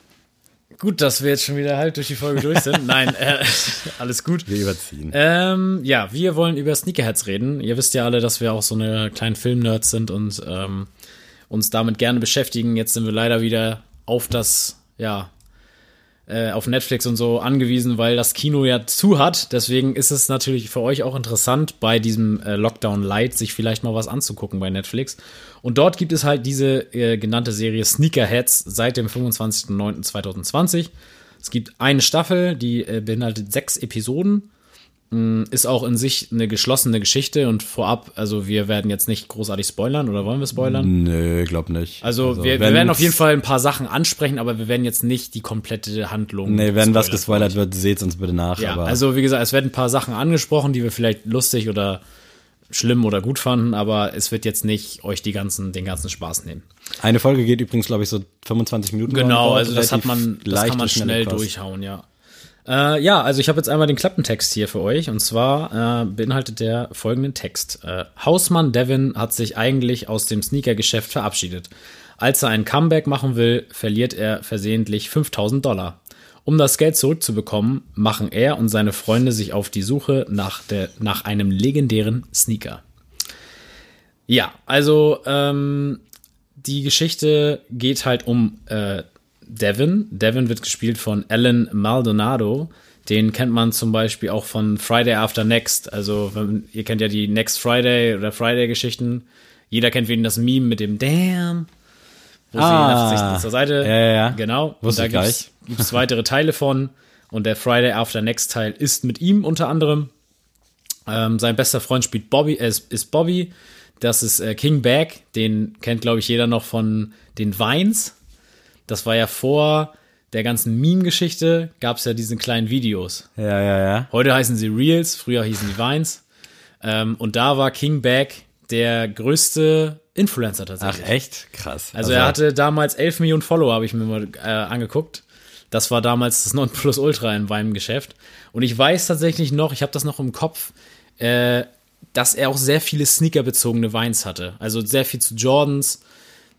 Gut, dass wir jetzt schon wieder halt durch die Folge durch sind. Nein, äh, alles gut. Wir überziehen. Ähm, ja, wir wollen über Sneakerheads reden. Ihr wisst ja alle, dass wir auch so eine kleinen Filmnerds sind und ähm, uns damit gerne beschäftigen. Jetzt sind wir leider wieder auf das, ja, äh, auf Netflix und so angewiesen, weil das Kino ja zu hat. Deswegen ist es natürlich für euch auch interessant, bei diesem äh, Lockdown Light sich vielleicht mal was anzugucken bei Netflix. Und dort gibt es halt diese äh, genannte Serie Sneakerheads seit dem 25.09.2020. Es gibt eine Staffel, die äh, beinhaltet sechs Episoden ist auch in sich eine geschlossene Geschichte und vorab, also wir werden jetzt nicht großartig spoilern oder wollen wir spoilern? Nö, glaub nicht. Also, wir, wir wenn- werden auf jeden Fall ein paar Sachen ansprechen, aber wir werden jetzt nicht die komplette Handlung. Nee, wenn was gespoilert wird, seht's uns bitte nach. Ja, aber also wie gesagt, es werden ein paar Sachen angesprochen, die wir vielleicht lustig oder schlimm oder gut fanden, aber es wird jetzt nicht euch die ganzen, den ganzen Spaß nehmen. eine Folge geht übrigens, glaube ich, so 25 Minuten. Genau, also das hat man, das kann man schnell durchhauen, ja. Äh, ja, also ich habe jetzt einmal den Klappentext hier für euch und zwar äh, beinhaltet der folgenden Text. Äh, Hausmann Devin hat sich eigentlich aus dem Sneakergeschäft verabschiedet. Als er ein Comeback machen will, verliert er versehentlich 5000 Dollar. Um das Geld zurückzubekommen, machen er und seine Freunde sich auf die Suche nach, der, nach einem legendären Sneaker. Ja, also ähm, die Geschichte geht halt um äh, Devin. Devin wird gespielt von Alan Maldonado. Den kennt man zum Beispiel auch von Friday After Next. Also, wenn, ihr kennt ja die Next Friday oder Friday-Geschichten. Jeder kennt wen das Meme mit dem Damn. Wo Ah. sie nach zur Seite. Ja, ja. Genau. Wusste und da gibt's, gibt's weitere Teile von. Und der Friday After Next Teil ist mit ihm unter anderem. Ähm, sein bester Freund spielt Bobby, äh, ist ist Bobby. Das ist äh, King Bag. Den kennt, glaube ich, jeder noch von den Vines. Das war ja vor der ganzen Meme-Geschichte, gab es ja diese kleinen Videos. Ja, ja, ja. Heute heißen sie Reels, früher hießen die Vines. Ähm, und da war King Bag der größte Influencer Ach, tatsächlich. echt? Krass. Also er hatte damals 11 Millionen Follower, habe ich mir mal äh, angeguckt. Das war damals das Nonplusultra in meinem Geschäft. Und ich weiß tatsächlich noch, ich habe das noch im Kopf, äh, dass er auch sehr viele Sneaker-bezogene Vines hatte. Also sehr viel zu Jordans,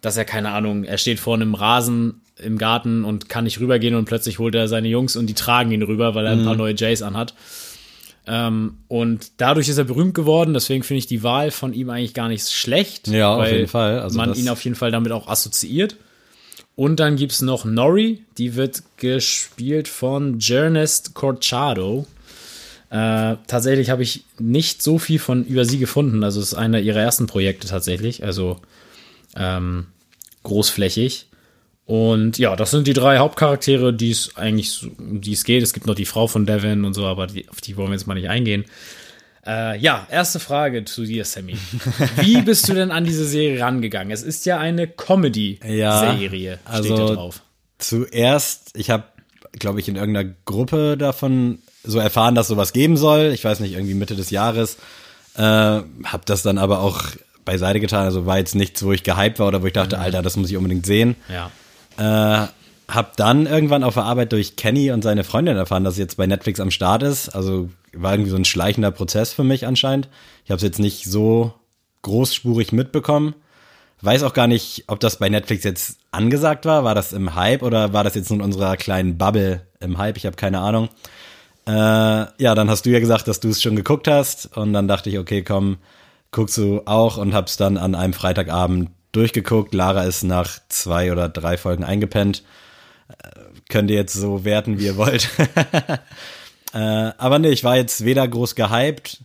dass er, keine Ahnung, er steht vor einem Rasen im Garten und kann nicht rübergehen und plötzlich holt er seine Jungs und die tragen ihn rüber, weil er ein paar neue Jays anhat. Ähm, und dadurch ist er berühmt geworden, deswegen finde ich die Wahl von ihm eigentlich gar nicht schlecht. Ja, auf jeden Fall. Also man ihn auf jeden Fall damit auch assoziiert. Und dann gibt's noch Nori, die wird gespielt von Jernest Corchado. Äh, tatsächlich habe ich nicht so viel von über sie gefunden. Also es ist einer ihrer ersten Projekte tatsächlich. Also ähm, großflächig. Und ja, das sind die drei Hauptcharaktere, die es eigentlich, um die es geht. Es gibt noch die Frau von Devin und so, aber die, auf die wollen wir jetzt mal nicht eingehen. Äh, ja, erste Frage zu dir, Sammy. Wie bist du denn an diese Serie rangegangen? Es ist ja eine Comedy-Serie, Ja, steht da also- drauf. Zuerst, ich habe, glaube ich, in irgendeiner Gruppe davon so erfahren, dass sowas geben soll. Ich weiß nicht, irgendwie Mitte des Jahres. Äh, hab das dann aber auch beiseite getan. Also war jetzt nichts, wo ich gehypt war oder wo ich dachte, Alter, das muss ich unbedingt sehen. Ja. Äh, hab dann irgendwann auf der Arbeit durch Kenny und seine Freundin erfahren, dass es jetzt bei Netflix am Start ist. Also war irgendwie so ein schleichender Prozess für mich anscheinend. Ich habe es jetzt nicht so großspurig mitbekommen. Weiß auch gar nicht, ob das bei Netflix jetzt angesagt war. War das im Hype oder war das jetzt nur in unserer kleinen Bubble im Hype? Ich habe keine Ahnung. Äh, ja, dann hast du ja gesagt, dass du es schon geguckt hast. Und dann dachte ich, okay, komm, guckst du auch und hab's dann an einem Freitagabend durchgeguckt. Lara ist nach zwei oder drei Folgen eingepennt. Äh, könnt ihr jetzt so werten, wie ihr wollt. äh, aber nee, ich war jetzt weder groß gehypt,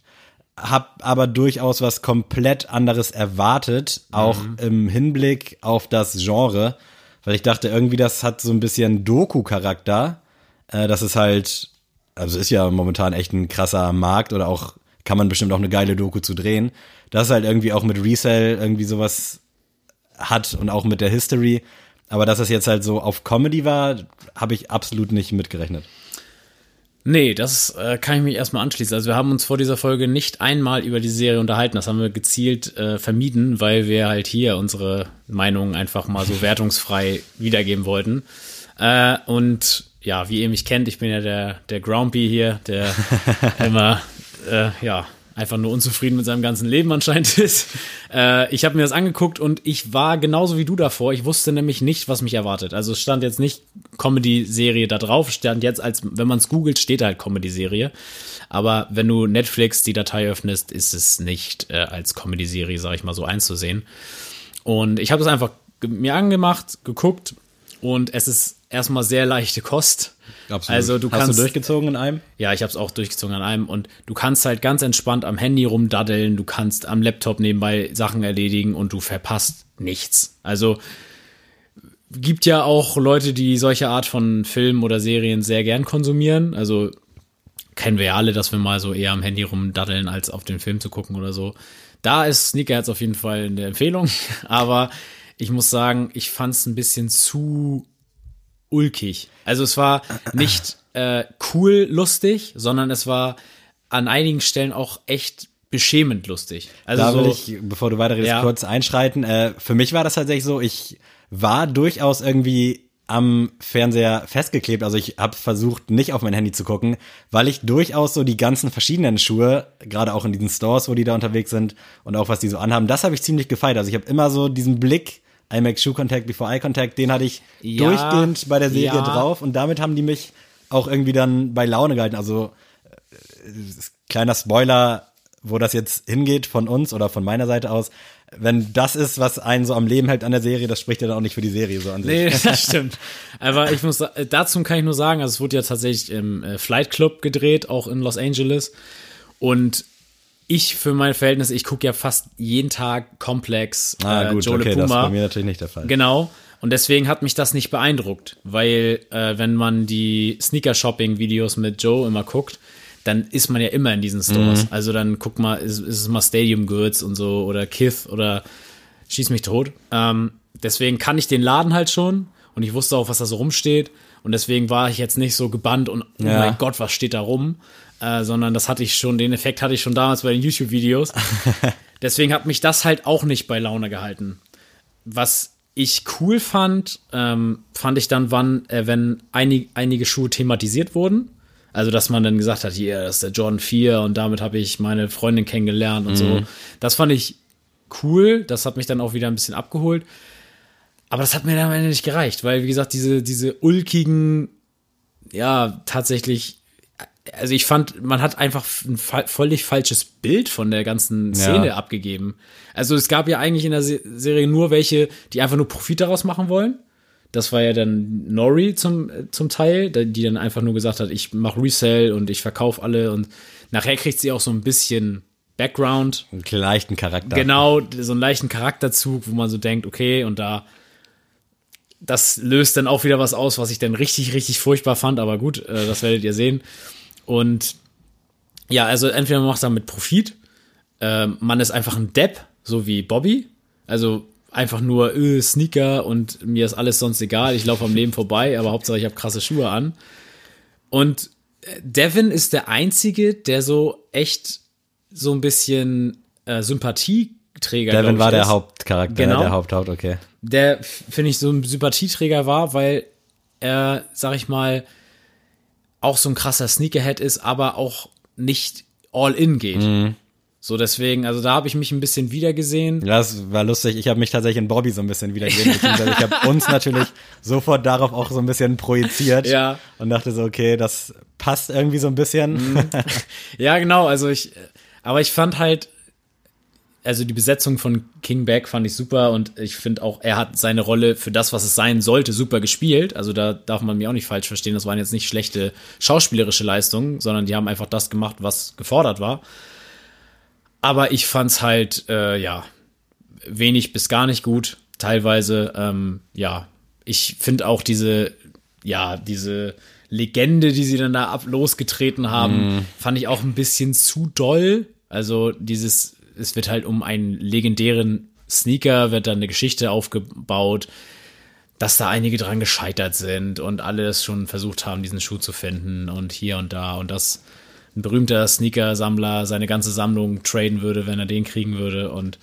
hab aber durchaus was komplett anderes erwartet, auch im Hinblick auf das Genre, weil ich dachte, irgendwie das hat so ein bisschen Doku-Charakter. Äh, das ist halt, also ist ja momentan echt ein krasser Markt oder auch kann man bestimmt auch eine geile Doku zu drehen. Das halt irgendwie auch mit Resell irgendwie sowas hat und auch mit der History. Aber dass es jetzt halt so auf Comedy war, habe ich absolut nicht mitgerechnet. Nee, das äh, kann ich mich erstmal anschließen. Also wir haben uns vor dieser Folge nicht einmal über die Serie unterhalten. Das haben wir gezielt äh, vermieden, weil wir halt hier unsere Meinungen einfach mal so wertungsfrei wiedergeben wollten. Äh, und ja, wie ihr mich kennt, ich bin ja der, der Grumpy hier, der immer, äh, ja, einfach nur unzufrieden mit seinem ganzen Leben anscheinend ist. Äh, ich habe mir das angeguckt und ich war genauso wie du davor. Ich wusste nämlich nicht, was mich erwartet. Also es stand jetzt nicht Comedy-Serie da drauf, stand jetzt als, wenn man es googelt, steht halt Comedy-Serie. Aber wenn du Netflix die Datei öffnest, ist es nicht äh, als Comedy-Serie, sag ich mal so, einzusehen. Und ich habe das einfach mir angemacht, geguckt und es ist erstmal sehr leichte Kost. Also du Hast kannst du durchgezogen in einem? ja, ich habe es auch durchgezogen an einem und du kannst halt ganz entspannt am Handy rumdaddeln, du kannst am Laptop nebenbei Sachen erledigen und du verpasst nichts. Also gibt ja auch Leute, die solche Art von Filmen oder Serien sehr gern konsumieren. Also kennen wir ja alle, dass wir mal so eher am Handy rumdaddeln, als auf den Film zu gucken oder so. Da ist Sneakerheads auf jeden Fall eine Empfehlung, aber ich muss sagen, ich fand es ein bisschen zu ulkig. Also es war nicht äh, cool lustig, sondern es war an einigen Stellen auch echt beschämend lustig. Also Da so, will ich, bevor du weiterredest, Ja. kurz einschreiten. Äh, für mich war das tatsächlich so, ich war durchaus irgendwie am Fernseher festgeklebt. Also ich habe versucht, nicht auf mein Handy zu gucken, weil ich durchaus so die ganzen verschiedenen Schuhe, gerade auch in diesen Stores, wo die da unterwegs sind und auch was die so anhaben, das habe ich ziemlich gefeiert. Also ich habe immer so diesen Blick, I make Shoe Contact before Eye Contact, den hatte ich Ja, durchgehend bei der Serie ja. drauf und damit haben die mich auch irgendwie dann bei Laune gehalten. Also äh, kleiner Spoiler, wo das jetzt hingeht von uns oder von meiner Seite aus. Wenn das ist, was einen so am Leben hält an der Serie, das spricht ja dann auch nicht für die Serie so an sich. Nee, das stimmt. Aber ich muss, sa- dazu kann ich nur sagen, also es wurde ja tatsächlich im äh, Flight Club gedreht, auch in Los Angeles. Und ich für mein Verhältnis, ich gucke ja fast jeden Tag Komplex, Ah, äh, gut, Joe okay, Le das ist Puma. bei mir natürlich nicht der Fall. Genau. Und deswegen hat mich das nicht beeindruckt, weil äh, wenn man die Sneaker-Shopping-Videos mit Joe immer guckt, dann ist man ja immer in diesen Stores. Also dann guck mal, ist, ist es mal Stadium Goods und so oder Kith oder Schieß mich tot. Ähm, deswegen kann ich den Laden halt schon und ich wusste auch, was da so rumsteht. Und deswegen war ich jetzt nicht so gebannt und oh Ja. mein Gott, was steht da rum? Äh, sondern das hatte ich schon, den Effekt hatte ich schon damals bei den YouTube-Videos. deswegen hat mich das halt auch nicht bei Laune gehalten was ich cool fand, ähm, fand ich dann, wann, äh, wenn einig, einige Schuhe thematisiert wurden. Also, dass man dann gesagt hat, hier, das ist der Jordan 4 und damit habe ich meine Freundin kennengelernt und so. Das fand ich cool. Das hat mich dann auch wieder ein bisschen abgeholt. Aber das hat mir dann am Ende nicht gereicht, weil, wie gesagt, diese, diese ulkigen, ja, tatsächlich, also ich fand, man hat einfach ein fa- völlig falsches Bild von der ganzen Szene Ja. abgegeben. Also es gab ja eigentlich in der Se Serie nur welche, die einfach nur Profit daraus machen wollen. Das war ja dann Nori zum, äh, zum Teil, die dann einfach nur gesagt hat, ich mache Resell und ich verkaufe alle und nachher kriegt sie auch so ein bisschen Background. Einen leichten Charakter. Genau, so einen leichten Charakterzug, wo man so denkt, okay, und da das löst dann auch wieder was aus, was ich dann richtig, richtig furchtbar fand, aber gut, äh, das werdet ihr sehen. Und ja, also entweder man macht damit Profit, äh, man ist einfach ein Depp, so wie Bobby, also einfach nur äh, Sneaker und mir ist alles sonst egal, ich laufe am Leben vorbei, aber Hauptsache ich habe krasse Schuhe an. Und äh, Devin ist der Einzige, der so echt so ein bisschen äh, Sympathieträger Devin ich, war der ist. Hauptcharakter, Genau. der Haupthaupt, okay. Der, finde ich, so ein Sympathieträger war, weil er, sag ich mal, auch so ein krasser Sneakerhead ist, aber auch nicht all in geht. Mhm. So deswegen, also da habe ich mich ein bisschen wiedergesehen. Ja, das war lustig. Ich habe mich tatsächlich in Bobby so ein bisschen beziehungsweise ich habe uns natürlich sofort darauf auch so ein bisschen projiziert. Ja. Und dachte so, okay, das passt irgendwie so ein bisschen. Ja, genau, also ich, aber ich fand halt, also die Besetzung von King Beck fand ich super und ich finde auch, er hat seine Rolle für das, was es sein sollte, super gespielt. Also da darf man mir auch nicht falsch verstehen. Das waren jetzt nicht schlechte schauspielerische Leistungen, sondern die haben einfach das gemacht, was gefordert war. Aber ich fand's halt, äh, ja, wenig bis gar nicht gut. Teilweise, ähm, ja, ich finde auch diese, ja, diese Legende, die sie dann da ab losgetreten haben, fand ich auch ein bisschen zu doll. Also dieses, es wird halt um einen legendären Sneaker, wird dann eine Geschichte aufgebaut, dass da einige dran gescheitert sind und alle es schon versucht haben, diesen Schuh zu finden und hier und da. Und dass ein berühmter Sneaker-Sammler seine ganze Sammlung traden würde, wenn er den kriegen würde. Und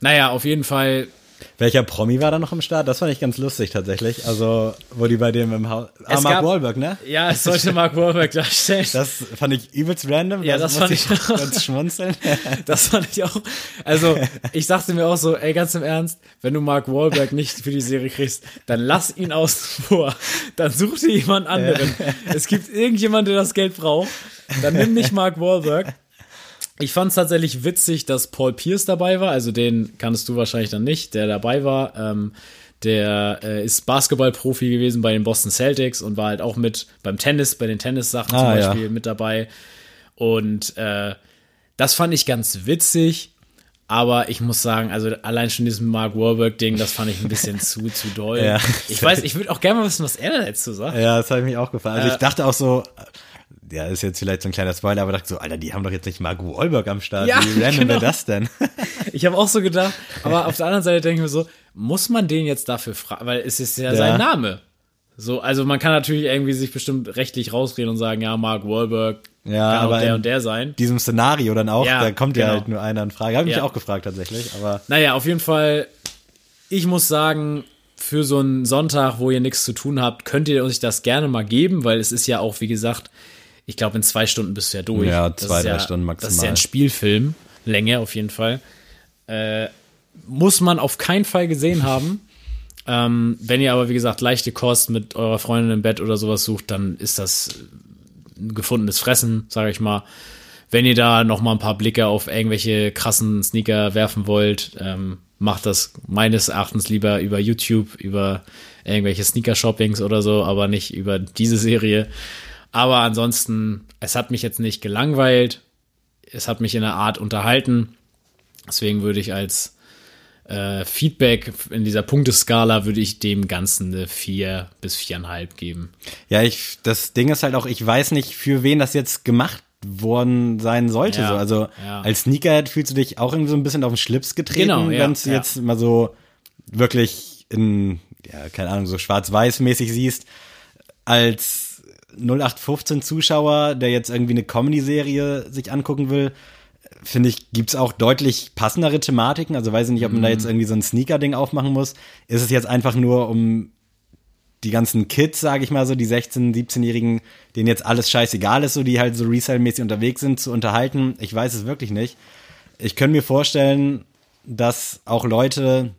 naja, auf jeden Fall Welcher Promi war da noch im Start? Das fand ich ganz lustig tatsächlich. Also, wo die bei dem im Haus. Ah, Es Mark gab- Wahlberg, ne? Ja, es sollte Mark Wahlberg darstellen. Das fand ich übelst random. Ja, das muss fand ich auch. Ganz schmunzeln. Das fand ich auch. Also, ich sagte mir auch so, ey, ganz im Ernst, wenn du Mark Wahlberg nicht für die Serie kriegst, dann lass ihn außen vor. Dann such dir jemand anderen. Es gibt irgendjemand, der das Geld braucht. Dann nimm nicht Mark Wahlberg. Ich fand es tatsächlich witzig, dass Paul Pierce dabei war. Also den kannst du wahrscheinlich dann nicht, der dabei war. Ähm, der äh, ist Basketballprofi gewesen bei den Boston Celtics und war halt auch mit beim Tennis, bei den Tennissachen Ah, zum ja. Beispiel mit dabei. Und äh, das fand ich ganz witzig. Aber ich muss sagen, also allein schon dieses Mark Wahlberg-Ding, das fand ich ein bisschen zu, zu doll. Ja. Ich weiß, ich würde auch gerne mal wissen, was er da jetzt so sagt. Ja, das habe ich mich auch gefallen. Also Äh, ich dachte auch so, ja, ist jetzt vielleicht so ein kleiner Spoiler, aber dachte so, Alter, die haben doch jetzt nicht Mark Wahlberg am Start. Ja, Wie random genau. wäre das denn? Ich habe auch so gedacht, aber auf der anderen Seite denke ich mir so, muss man den jetzt dafür fragen, weil es ist ja, Ja. sein Name. So, also man kann natürlich irgendwie sich bestimmt rechtlich rausreden und sagen, ja, Mark Wahlberg Ja, kann aber der und der sein. Diesem Szenario dann auch, Ja, da kommt ja genau. halt nur einer in Frage. Habe ich Ja. mich auch gefragt tatsächlich, aber Naja, auf jeden Fall, ich muss sagen, für so einen Sonntag, wo ihr nichts zu tun habt, könnt ihr euch das gerne mal geben, weil es ist ja auch, wie gesagt, ich glaube, in zwei Stunden bist du ja durch. Ja, zwei, drei ja, Stunden Das ist ja maximal. ein Spielfilm. Länge auf jeden Fall. Äh, muss man auf keinen Fall gesehen haben. Ähm, wenn ihr aber, wie gesagt, leichte Kost mit eurer Freundin im Bett oder sowas sucht, dann ist das ein gefundenes Fressen, sage ich mal. Wenn ihr da noch mal ein paar Blicke auf irgendwelche krassen Sneaker werfen wollt, ähm, macht das meines Erachtens lieber über YouTube, über irgendwelche Sneaker-Shoppings oder so, aber nicht über diese Serie. Aber ansonsten, es hat mich jetzt nicht gelangweilt. Es hat mich in einer Art unterhalten. Deswegen würde ich als äh, Feedback in dieser Punkteskala würde ich dem Ganzen eine 4 bis 4,5 geben. Ja, ich, das Ding ist halt auch, ich weiß nicht, für wen das jetzt gemacht worden sein sollte. Ja, so. Also ja. als Sneakerhead fühlst du dich auch irgendwie so ein bisschen auf den Schlips getreten, Genau, ja, wenn du jetzt mal so wirklich in, ja, keine Ahnung, so schwarz-weiß-mäßig siehst, als 0815 Zuschauer, der jetzt irgendwie eine Comedy-Serie sich angucken will, finde ich, gibt's auch deutlich passendere Thematiken. Also weiß ich nicht, ob man da Mhm. jetzt irgendwie so ein Sneaker-Ding aufmachen muss. Ist es jetzt einfach nur, um die ganzen Kids, sage ich mal so, die 16-, 17-Jährigen, denen jetzt alles scheißegal ist, so die halt so Resale-mäßig unterwegs sind, zu unterhalten. Ich weiß es wirklich nicht. Ich könnte mir vorstellen, dass auch Leute,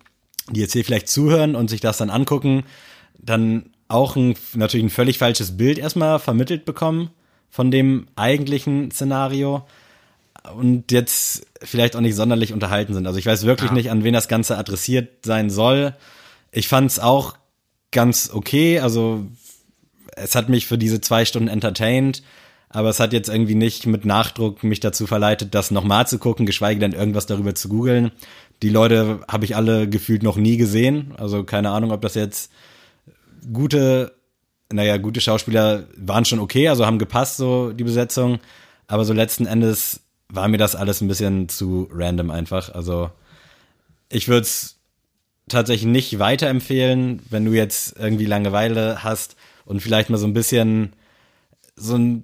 die jetzt hier vielleicht zuhören und sich das dann angucken, dann auch ein, natürlich ein völlig falsches Bild erstmal vermittelt bekommen von dem eigentlichen Szenario und jetzt vielleicht auch nicht sonderlich unterhalten sind. Also ich weiß wirklich Ja. nicht, an wen das Ganze adressiert sein soll. Ich fand es auch ganz okay. Also es hat mich für diese zwei Stunden entertained, aber es hat jetzt irgendwie nicht mit Nachdruck mich dazu verleitet, das nochmal zu gucken, geschweige denn irgendwas darüber zu googeln. Die Leute habe ich alle gefühlt noch nie gesehen. Also keine Ahnung, ob das jetzt gute, naja, gute Schauspieler waren schon okay, also haben gepasst, so die Besetzung. Aber so letzten Endes war mir das alles ein bisschen zu random einfach. Also ich würde es tatsächlich nicht weiterempfehlen, wenn du jetzt irgendwie Langeweile hast und vielleicht mal so ein bisschen so einen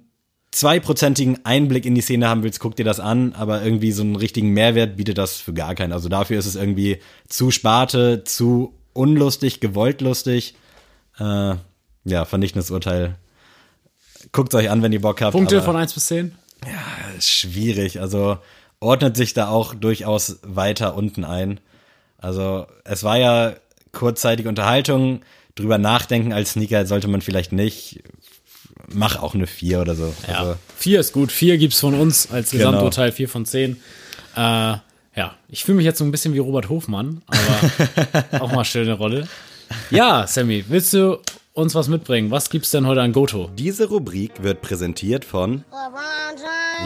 zweiprozentigen Einblick in die Szene haben willst, guck dir das an, aber irgendwie so einen richtigen Mehrwert bietet das für gar keinen. Also dafür ist es irgendwie zu Sparte, zu unlustig, gewollt lustig. Äh, ja, vernichtendes Urteil. Guckt euch an, wenn ihr Bock habt. Punkte von 1 bis 10? schwierig. Also ordnet sich da auch durchaus weiter unten ein. Also es war ja kurzzeitige Unterhaltung. Drüber nachdenken als Sneaker sollte man vielleicht nicht. Mach auch eine 4 oder so. Ja. Also, Vier ist gut. Vier gibt's von uns als Genau. Gesamturteil, vier von zehn. Äh, ja, ich fühle mich jetzt so ein bisschen wie Robert Hofmann, aber auch mal schöne Rolle. Ja, Sammy, willst du uns was mitbringen? Was gibt's denn heute an Goto? diese Rubrik wird präsentiert von.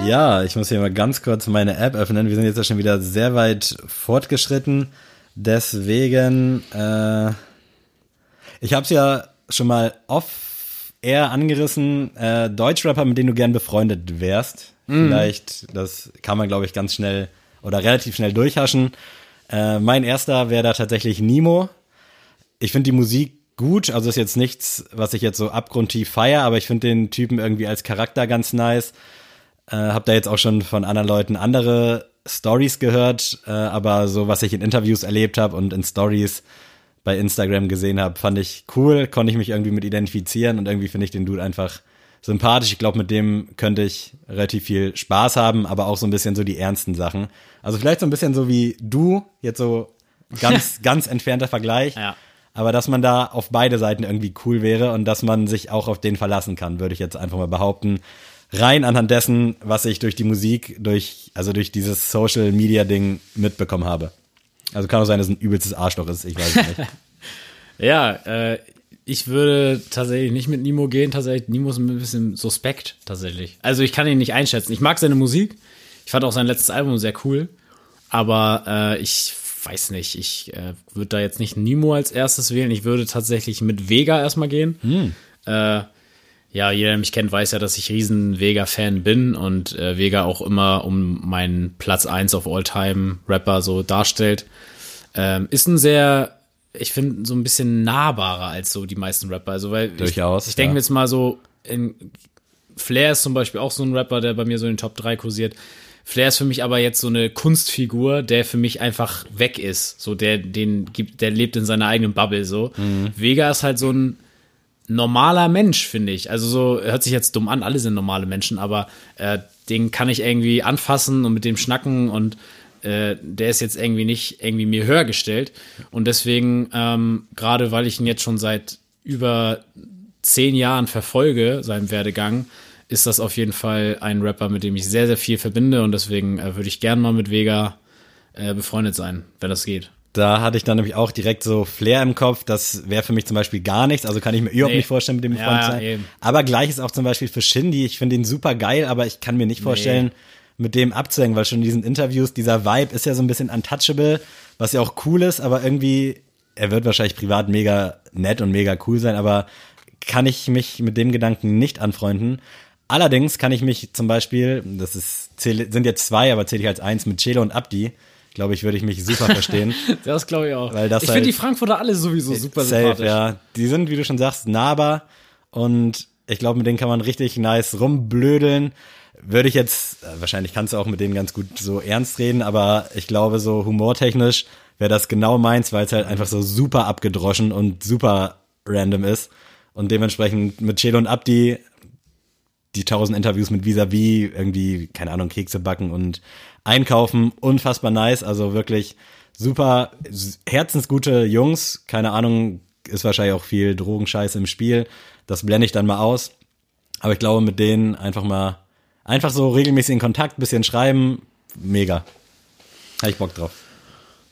Ja, ich muss hier mal ganz kurz meine App öffnen. Wir sind jetzt ja schon wieder sehr weit fortgeschritten. Deswegen, äh, ich habe es ja schon mal off-air angerissen. Äh, Deutschrapper, mit denen du gern befreundet wärst. Vielleicht, das kann man, glaube ich, ganz schnell oder relativ schnell durchhaschen. Äh, mein erster wäre da tatsächlich Nimo. Ich finde die Musik gut, also ist jetzt nichts, was ich jetzt so abgrundtief feier, aber ich finde den Typen irgendwie als Charakter ganz nice. Äh, hab da jetzt auch schon von anderen Leuten andere Stories gehört, äh, aber so was ich in Interviews erlebt habe und in Stories bei Instagram gesehen habe, fand ich cool, konnte ich mich irgendwie mit identifizieren und irgendwie finde ich den Dude einfach sympathisch. Ich glaube, mit dem könnte ich relativ viel Spaß haben, aber auch so ein bisschen so die ernsten Sachen. Also vielleicht so ein bisschen so wie du, jetzt so ganz, ganz entfernter Vergleich. Ja. Aber dass man da auf beide Seiten irgendwie cool wäre und dass man sich auch auf den verlassen kann, würde ich jetzt einfach mal behaupten. Rein anhand dessen, was ich durch die Musik, durch, also durch dieses Social Media Ding mitbekommen habe. Also kann auch sein, dass es ein übelstes Arschloch ist, ich weiß es nicht. Ja, äh, ich würde tatsächlich nicht mit Nimo gehen. Tatsächlich, Nimo ist ein bisschen suspekt, tatsächlich. Also ich kann ihn nicht einschätzen. Ich mag seine Musik. Ich fand auch sein letztes Album sehr cool. Aber äh, ich weiß nicht, ich äh, würde da jetzt nicht Nimo als erstes wählen. Ich würde tatsächlich mit Vega erstmal gehen. Äh, ja, jeder, der mich kennt, weiß ja, dass ich riesen Vega-Fan bin und äh, Vega auch immer um meinen Platz 1 auf All-Time-Rapper so darstellt. Ähm, ist ein sehr, ich finde, so ein bisschen nahbarer als so die meisten Rapper. Also, weil Durchaus, ich, ich denke ja. jetzt mal so, in, Flair ist zum Beispiel auch so ein Rapper, der bei mir so in den Top 3 kursiert. Flair ist für mich aber jetzt so eine Kunstfigur, der für mich einfach weg ist. So, der, den gibt, der lebt in seiner eigenen Bubble, so. Mhm. Vega ist halt so ein normaler Mensch, finde ich. Also so, hört sich jetzt dumm an, alle sind normale Menschen, aber äh, den kann ich irgendwie anfassen und mit dem schnacken und äh, der ist jetzt irgendwie nicht irgendwie mir höher gestellt. Und deswegen, ähm, gerade weil ich ihn jetzt schon seit über zehn Jahren verfolge, seinem Werdegang, ist das auf jeden Fall ein Rapper, mit dem ich sehr, sehr viel verbinde und deswegen äh, würde ich gern mal mit Vega äh, befreundet sein, wenn das geht. Da hatte ich dann nämlich auch direkt so Flair im Kopf. Das wäre für mich zum Beispiel gar nichts. Also kann ich mir überhaupt Nee. nicht vorstellen, mit dem Ja, befreundet zu sein. eben. Aber gleich ist auch zum Beispiel für Shindy. Ich finde ihn super geil, aber ich kann mir nicht vorstellen, mit dem abzuhängen, weil schon in diesen Interviews, dieser Vibe ist ja so ein bisschen untouchable, was ja auch cool ist, aber irgendwie, er wird wahrscheinlich privat mega nett und mega cool sein, aber kann ich mich mit dem Gedanken nicht anfreunden. Allerdings kann ich mich zum Beispiel, das ist, sind jetzt zwei, aber zähle ich als eins mit Chelo und Abdi, glaube ich, würde ich mich super verstehen. Das glaube ich auch. Weil das ich finde halt- die Frankfurter alle sowieso super Safe, sympathisch. ja. Die sind, wie du schon sagst, nahbar und ich glaube, mit denen kann man richtig nice rumblödeln. Würde ich jetzt, äh, wahrscheinlich kannst du auch mit denen ganz gut so ernst reden, aber ich glaube, so humortechnisch wäre das genau meins, weil es halt einfach so super abgedroschen und super random ist. Und dementsprechend mit Chelo und Abdi die tausend Interviews mit Vis-a-vis, irgendwie, keine Ahnung, Kekse backen und einkaufen, unfassbar nice, also wirklich super herzensgute Jungs, keine Ahnung, ist wahrscheinlich auch viel Drogenscheiße im Spiel, das blende ich dann mal aus, aber ich glaube, mit denen einfach mal, einfach so regelmäßig in Kontakt, bisschen schreiben, mega. Habe ich Bock drauf.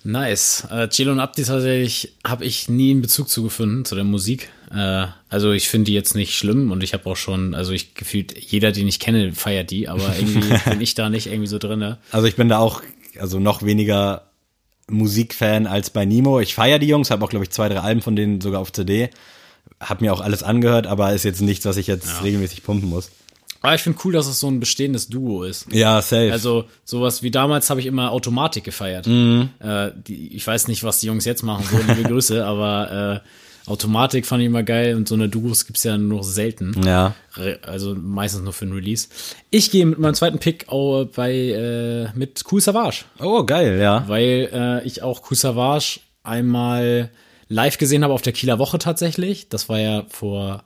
Nice. Äh, Chelo und Abdi tatsächlich habe ich nie einen Bezug zugefunden zu der Musik. Äh, also ich finde die jetzt nicht schlimm und ich habe auch schon, also ich gefühlt jeder, den ich kenne, feiert die, aber irgendwie bin ich da nicht irgendwie so drinne. Also ich bin da auch, also noch weniger Musikfan als bei Nemo. Ich feiere die Jungs, habe auch, glaube ich, zwei, drei Alben von denen sogar auf CD. Hab mir auch alles angehört, aber ist jetzt nichts, was ich jetzt regelmäßig pumpen muss. Aber ich finde cool, dass es so ein bestehendes Duo ist. Ja, safe. Also sowas wie damals habe ich immer Automatik gefeiert. Mhm. Äh, die, ich weiß nicht, was die Jungs jetzt machen, so liebe Grüße, aber äh, Automatik fand ich immer geil und so eine Duos gibt's ja nur selten. ja. Also meistens nur für einen Release. Ich gehe mit meinem zweiten Pick auch bei äh, mit Cool Savage, Oh, geil, ja. weil äh, ich auch Cool Savage einmal live gesehen habe auf der Kieler Woche tatsächlich. Das war ja vor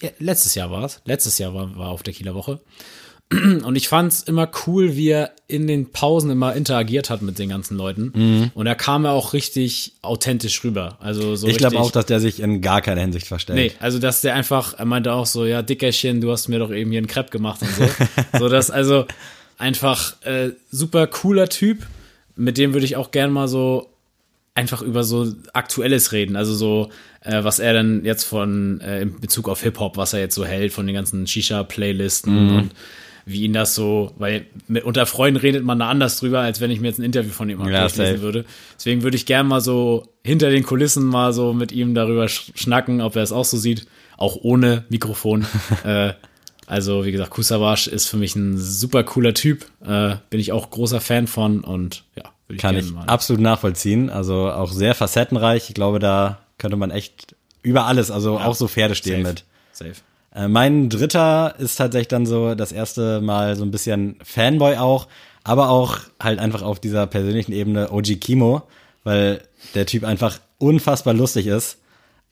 ja, letztes Jahr war es. Letztes Jahr war, war auf der Kieler Woche. Und ich fand's immer cool, wie er in den Pausen immer interagiert hat mit den ganzen Leuten. Und er kam ja auch richtig authentisch rüber. Also so Ich glaube auch, dass der sich in gar keiner Hinsicht verstellt. Nee, also dass der einfach, er meinte auch so, ja, Dickerchen, du hast mir doch eben hier einen Crepe gemacht und so. so dass also einfach äh, super cooler Typ, mit dem würde ich auch gern mal so einfach über so Aktuelles reden. Also so, äh, was er dann jetzt von, äh, in Bezug auf Hip-Hop, was er jetzt so hält von den ganzen Shisha-Playlisten und wie ihn das so, weil mit, unter Freunden redet man da anders drüber, als wenn ich mir jetzt ein Interview von ihm Ja, durchlesen würde. Deswegen würde ich gern mal so hinter den Kulissen mal so mit ihm darüber sch schnacken, ob er es auch so sieht, auch ohne Mikrofon. äh, also wie gesagt, Kusawasch ist für mich ein super cooler Typ, äh, bin ich auch großer Fan von und ja, würde ich Kann gerne ich mal. absolut nachvollziehen. Also auch sehr facettenreich. Ich glaube, da könnte man echt über alles, also auch so Pferde stehen Safe. mit. Safe. Äh, mein dritter ist tatsächlich dann so das erste Mal so ein bisschen Fanboy auch, aber auch halt einfach auf dieser persönlichen Ebene OG Kimo, weil der Typ einfach unfassbar lustig ist.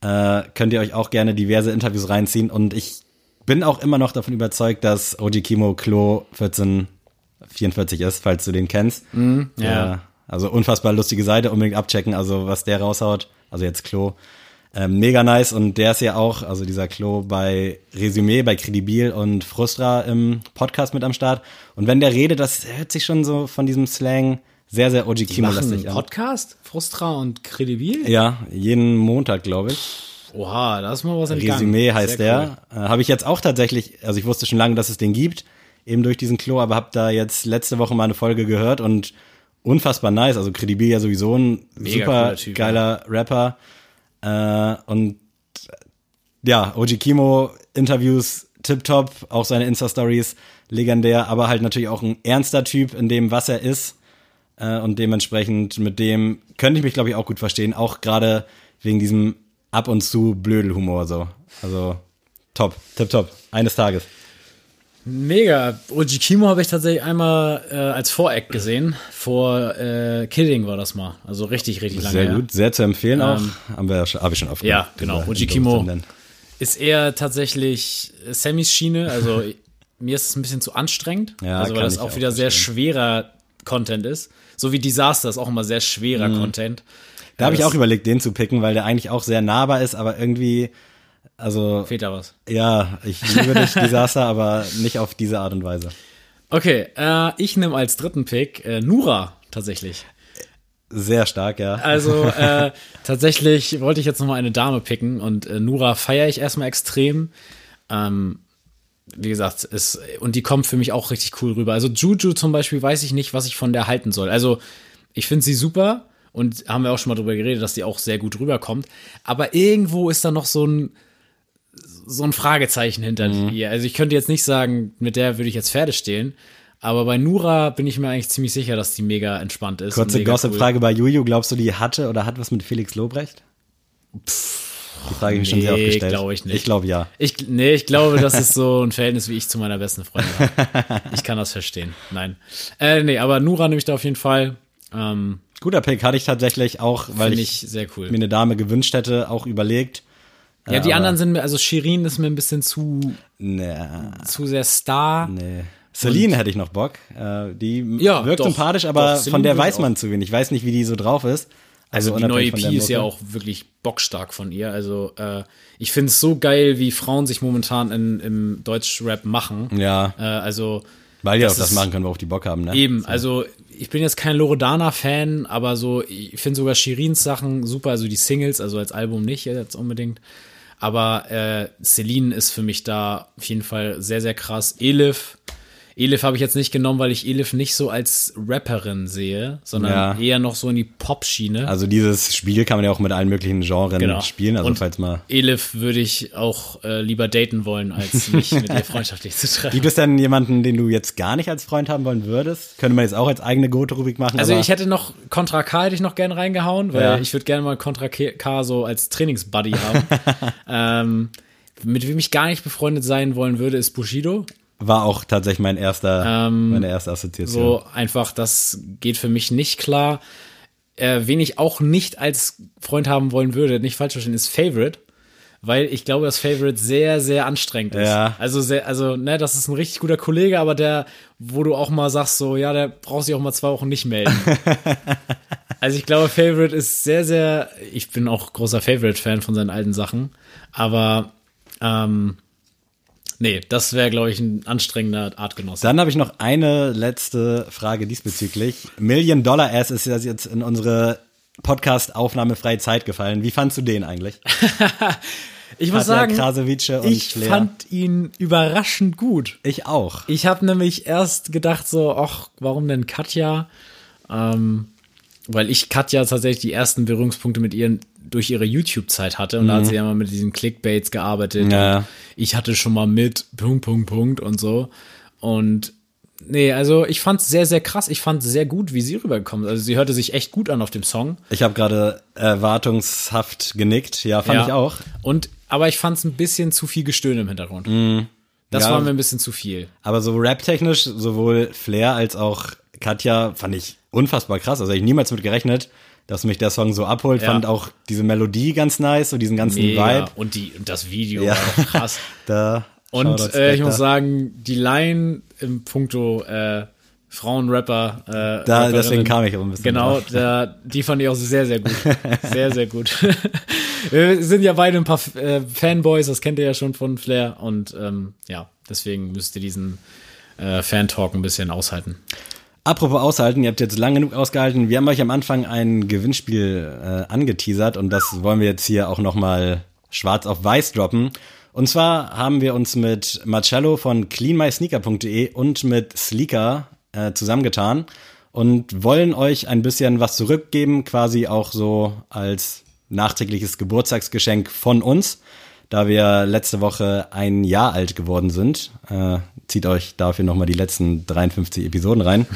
Äh, könnt ihr euch auch gerne diverse Interviews reinziehen und ich bin auch immer noch davon überzeugt, dass OG Kimo Klo 1444 ist, falls du den kennst. ja. Äh, also unfassbar lustige Seite, unbedingt abchecken, also was der raushaut, also jetzt Klo. Ähm, mega nice und der ist ja auch, also dieser Klo bei Resümee, bei Credibil und Frustra im Podcast mit am Start. Und wenn der redet, das hört sich schon so von diesem Slang sehr, sehr OG Kimo-lastig an. Podcast, Frustra und Credibil? Ja, jeden Montag, glaube ich. Oha, da ist mal was entgangen. Resümee heißt Sehr der. Äh, habe ich jetzt auch tatsächlich, also ich wusste schon lange, dass es den gibt, eben durch diesen Klo, aber habe da jetzt letzte Woche mal eine Folge gehört und unfassbar nice. Also Credibil ja sowieso ein Mega super Typ, geiler Rapper. Äh, und ja, OG Kimo Interviews tipptopp, auch seine Insta-Stories legendär, aber halt natürlich auch ein ernster Typ in dem, was er ist. Äh, und dementsprechend mit dem könnte ich mich, glaube ich, auch gut verstehen. Auch gerade wegen diesem ab und zu Blödelhumor so. Also top, tipptopp. Eines Tages. Mega. Uji Kimo habe ich tatsächlich einmal äh, als Voreck gesehen. Vor äh, Kidding war das mal. Also richtig, richtig lange. Sehr her. gut, sehr zu empfehlen auch. Ähm, Haben wir, habe ich schon oft ja, genau. Uji Kimo. Ist eher tatsächlich Sammys Schiene. Also mir ist es ein bisschen zu anstrengend. Ja, also weil das auch auch wieder sehr verstehen. schwerer Content ist. So wie Disaster ist auch immer sehr schwerer Content. Mhm. Da habe ich das- auch überlegt, den zu picken, weil der eigentlich auch sehr nahbar ist, aber irgendwie, also Fehlt da was. ja, ich liebe dich, Disaster, aber nicht auf diese Art und Weise. Okay, äh, ich nehme als dritten Pick äh, Nura tatsächlich. Sehr stark, ja. Also äh, tatsächlich wollte ich jetzt noch mal eine Dame picken und äh, Nura feiere ich erstmal extrem. Ähm, wie gesagt, ist, und die kommt für mich auch richtig cool rüber. Also Juju zum Beispiel weiß ich nicht, was ich von der halten soll. Also ich finde sie super und haben wir auch schon mal drüber geredet, dass die auch sehr gut rüberkommt. Aber irgendwo ist da noch so ein so ein Fragezeichen hinter Mhm. ihr. Also ich könnte jetzt nicht sagen, mit der würde ich jetzt Pferde stehlen. Aber bei Nura bin ich mir eigentlich ziemlich sicher, dass die mega entspannt ist. Kurze Gossip-Frage bei Juju, glaubst du, die hatte oder hat was mit Felix Lobrecht? Die Frage habe ich schon sehr oft Nee, gestellt. glaube ich nicht. Ich glaube ja. Ich, nee, ich glaube, das ist so ein Verhältnis, wie ich zu meiner besten Freundin habe. Ich kann das verstehen. Nein. Äh, nee, aber Nura nehme ich da auf jeden Fall. Ähm, Guter Pick hatte ich tatsächlich auch, weil ich, ich sehr cool. mir eine Dame gewünscht hätte, auch überlegt. Ja, die anderen sind mir, also Shirin ist mir ein bisschen zu, Nee, zu sehr Star. nee. Celine hätte ich noch Bock. Äh, die Ja, wirkt doch. sympathisch, aber Doch, von der weiß man zu wenig. Ich weiß nicht, wie die so drauf ist. Also, die neue EP ist ja auch wirklich bockstark von ihr. Also äh, ich finde es so geil, wie Frauen sich momentan in, im Deutschrap machen. Ja, Äh, also weil die auch das machen können, worauf die Bock haben, ne? Eben, also ich bin jetzt kein Loredana-Fan, aber so, ich finde sogar Shirins Sachen super, also die Singles, also als Album nicht jetzt unbedingt. Aber äh, Celine ist für mich da auf jeden Fall sehr, sehr krass. Elif. Elif habe ich jetzt nicht genommen, weil ich Elif nicht so als Rapperin sehe, sondern Ja. eher noch so in die Pop-Schiene. Also dieses Spiel kann man ja auch mit allen möglichen Genres Genau. spielen. Also Und- falls mal. Elif würde ich auch äh, lieber daten wollen, als mich mit ihr freundschaftlich zu treffen. Gibt es denn jemanden, den du jetzt gar nicht als Freund haben wollen würdest? Könnte man jetzt auch als eigene Goto-Rubrik machen? Also ich hätte noch Contra K hätte ich noch gern reingehauen, weil Ja. ich würde gerne mal Contra K so als Trainingsbuddy haben. ähm, mit wem ich gar nicht befreundet sein wollen würde, ist Bushido. War auch tatsächlich mein erster, Ähm, meine erste Assoziation. So einfach, das geht für mich nicht klar. Äh, wen ich auch nicht als Freund haben wollen würde, nicht falsch verstehen, ist Favorite. Weil ich glaube, dass Favorite sehr, sehr anstrengend ist. Ja. Also, sehr, also, ne, das ist ein richtig guter Kollege, aber der, wo du auch mal sagst, so, ja, der braucht sich auch mal zwei Wochen nicht melden. also, ich glaube, Favorite ist sehr, sehr, ich bin auch großer Favorite-Fan von seinen alten Sachen, aber, ähm, nee, das wäre, glaube ich, ein anstrengender Artgenosse. Dann habe ich noch eine letzte Frage diesbezüglich. Million Dollar Ass ist ja jetzt in unsere Podcast-Aufnahme freie Zeit gefallen. Wie fandst du den eigentlich? Ich muss sagen, ich Flair. fand ihn überraschend gut. Ich auch. Ich habe nämlich erst gedacht so, ach, warum denn Katja? Ähm, weil ich Katja tatsächlich die ersten Berührungspunkte mit ihr durch ihre YouTube-Zeit hatte und da hat sie ja mal mit diesen Clickbaits gearbeitet. Mhm. Ja. Ich hatte schon mal mit Punkt, Punkt, Punkt und so. Und nee, also ich fand es sehr, sehr krass. Ich fand sehr gut, wie sie rübergekommen ist. Also sie hörte sich echt gut an auf dem Song. Ich habe gerade erwartungshaft genickt. Ja, fand ich auch. Und aber ich fand es ein bisschen zu viel Gestöhne im Hintergrund. Das Mhm. Ja. war mir ein bisschen zu viel. Aber so rap-technisch, sowohl Flair als auch Katja fand ich unfassbar krass. Also ich niemals mit gerechnet, dass mich der Song so abholt. Ja. Fand auch diese Melodie ganz nice, so diesen ganzen Mega. Vibe. Und, die, und das Video Ja. war auch krass. Da Und äh, ich muss sagen, die Line im Puncto äh, Frauenrapper. Äh, Da, deswegen kam ich auch ein bisschen Genau, drauf. da, die fand ich auch sehr, sehr gut. Sehr, sehr gut. Wir sind ja beide ein paar äh, Fanboys, das kennt ihr ja schon von Flair. Und ähm, ja, deswegen müsst ihr diesen äh, Fan-Talk ein bisschen aushalten. Apropos aushalten, ihr habt jetzt lang genug ausgehalten. Wir haben euch am Anfang ein Gewinnspiel äh, angeteasert und das wollen wir jetzt hier auch nochmal schwarz auf weiß droppen. Und zwar haben wir uns mit Marcello von cleanmysneaker.de und mit Sleeker äh, zusammengetan und wollen euch ein bisschen was zurückgeben, quasi auch so als nachträgliches Geburtstagsgeschenk von uns, da wir letzte Woche ein Jahr alt geworden sind. Äh, zieht euch dafür nochmal die letzten 53 Episoden rein.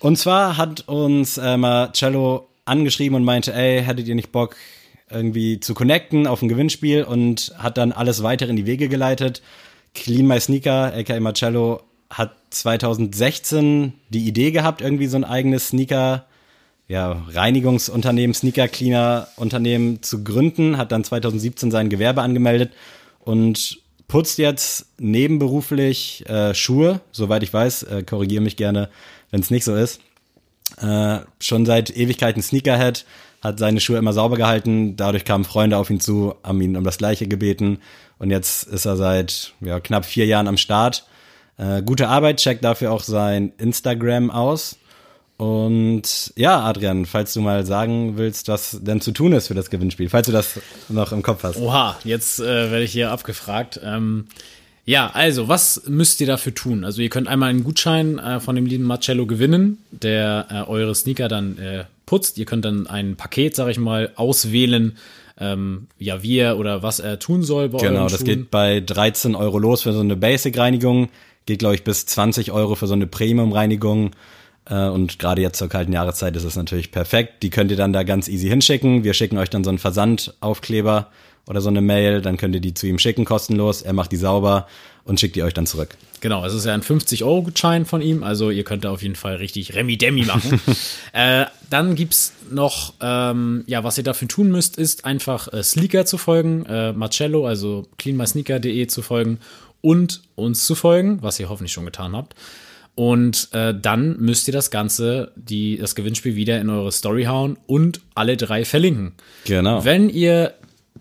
Und zwar hat uns äh, Marcello angeschrieben und meinte, ey, hättet ihr nicht Bock, irgendwie zu connecten auf ein Gewinnspiel und hat dann alles weiter in die Wege geleitet. Clean My Sneaker, aka Marcello, hat 2016 die Idee gehabt, irgendwie so ein eigenes Sneaker, ja, Reinigungsunternehmen, Sneaker Cleaner Unternehmen zu gründen, hat dann 2017 sein Gewerbe angemeldet und putzt jetzt nebenberuflich äh, Schuhe, soweit ich weiß, äh, korrigiere mich gerne, wenn es nicht so ist. Äh, schon seit Ewigkeiten Sneakerhead, hat seine Schuhe immer sauber gehalten, dadurch kamen Freunde auf ihn zu, haben ihn um das Gleiche gebeten und jetzt ist er seit ja, knapp vier Jahren am Start. Äh, gute Arbeit, checkt dafür auch sein Instagram aus. Und ja, Adrian, falls du mal sagen willst, was denn zu tun ist für das Gewinnspiel, falls du das noch im Kopf hast. Oha, jetzt äh, werde ich hier abgefragt. Ähm, ja, also, was müsst ihr dafür tun? Also, ihr könnt einmal einen Gutschein äh, von dem lieben Marcello gewinnen, der äh, eure Sneaker dann äh, putzt. Ihr könnt dann ein Paket, sag ich mal, auswählen, ähm, ja, wie er oder was er tun soll bei Genau, das Schuhen. geht bei 13 Euro los für so eine Basic-Reinigung, geht, glaube ich, bis 20 Euro für so eine Premium-Reinigung. Äh, Und gerade jetzt zur kalten Jahreszeit ist es natürlich perfekt. Die könnt ihr dann da ganz easy hinschicken. Wir schicken euch dann so einen Versandaufkleber oder so eine Mail. Dann könnt ihr die zu ihm schicken, kostenlos. Er macht die sauber und schickt die euch dann zurück. Genau, es ist ja ein 50-Euro-Gutschein von ihm, also ihr könnt da auf jeden Fall richtig Remi-Demi machen. äh, dann gibt's noch, ähm, ja, was ihr dafür tun müsst, ist einfach äh, Sleeker zu folgen, äh, Marcello, also cleanmysneaker.de zu folgen und uns zu folgen, was ihr hoffentlich schon getan habt. Und äh, dann müsst ihr das Ganze, die, das Gewinnspiel wieder in eure Story hauen und alle drei verlinken. Genau. Wenn ihr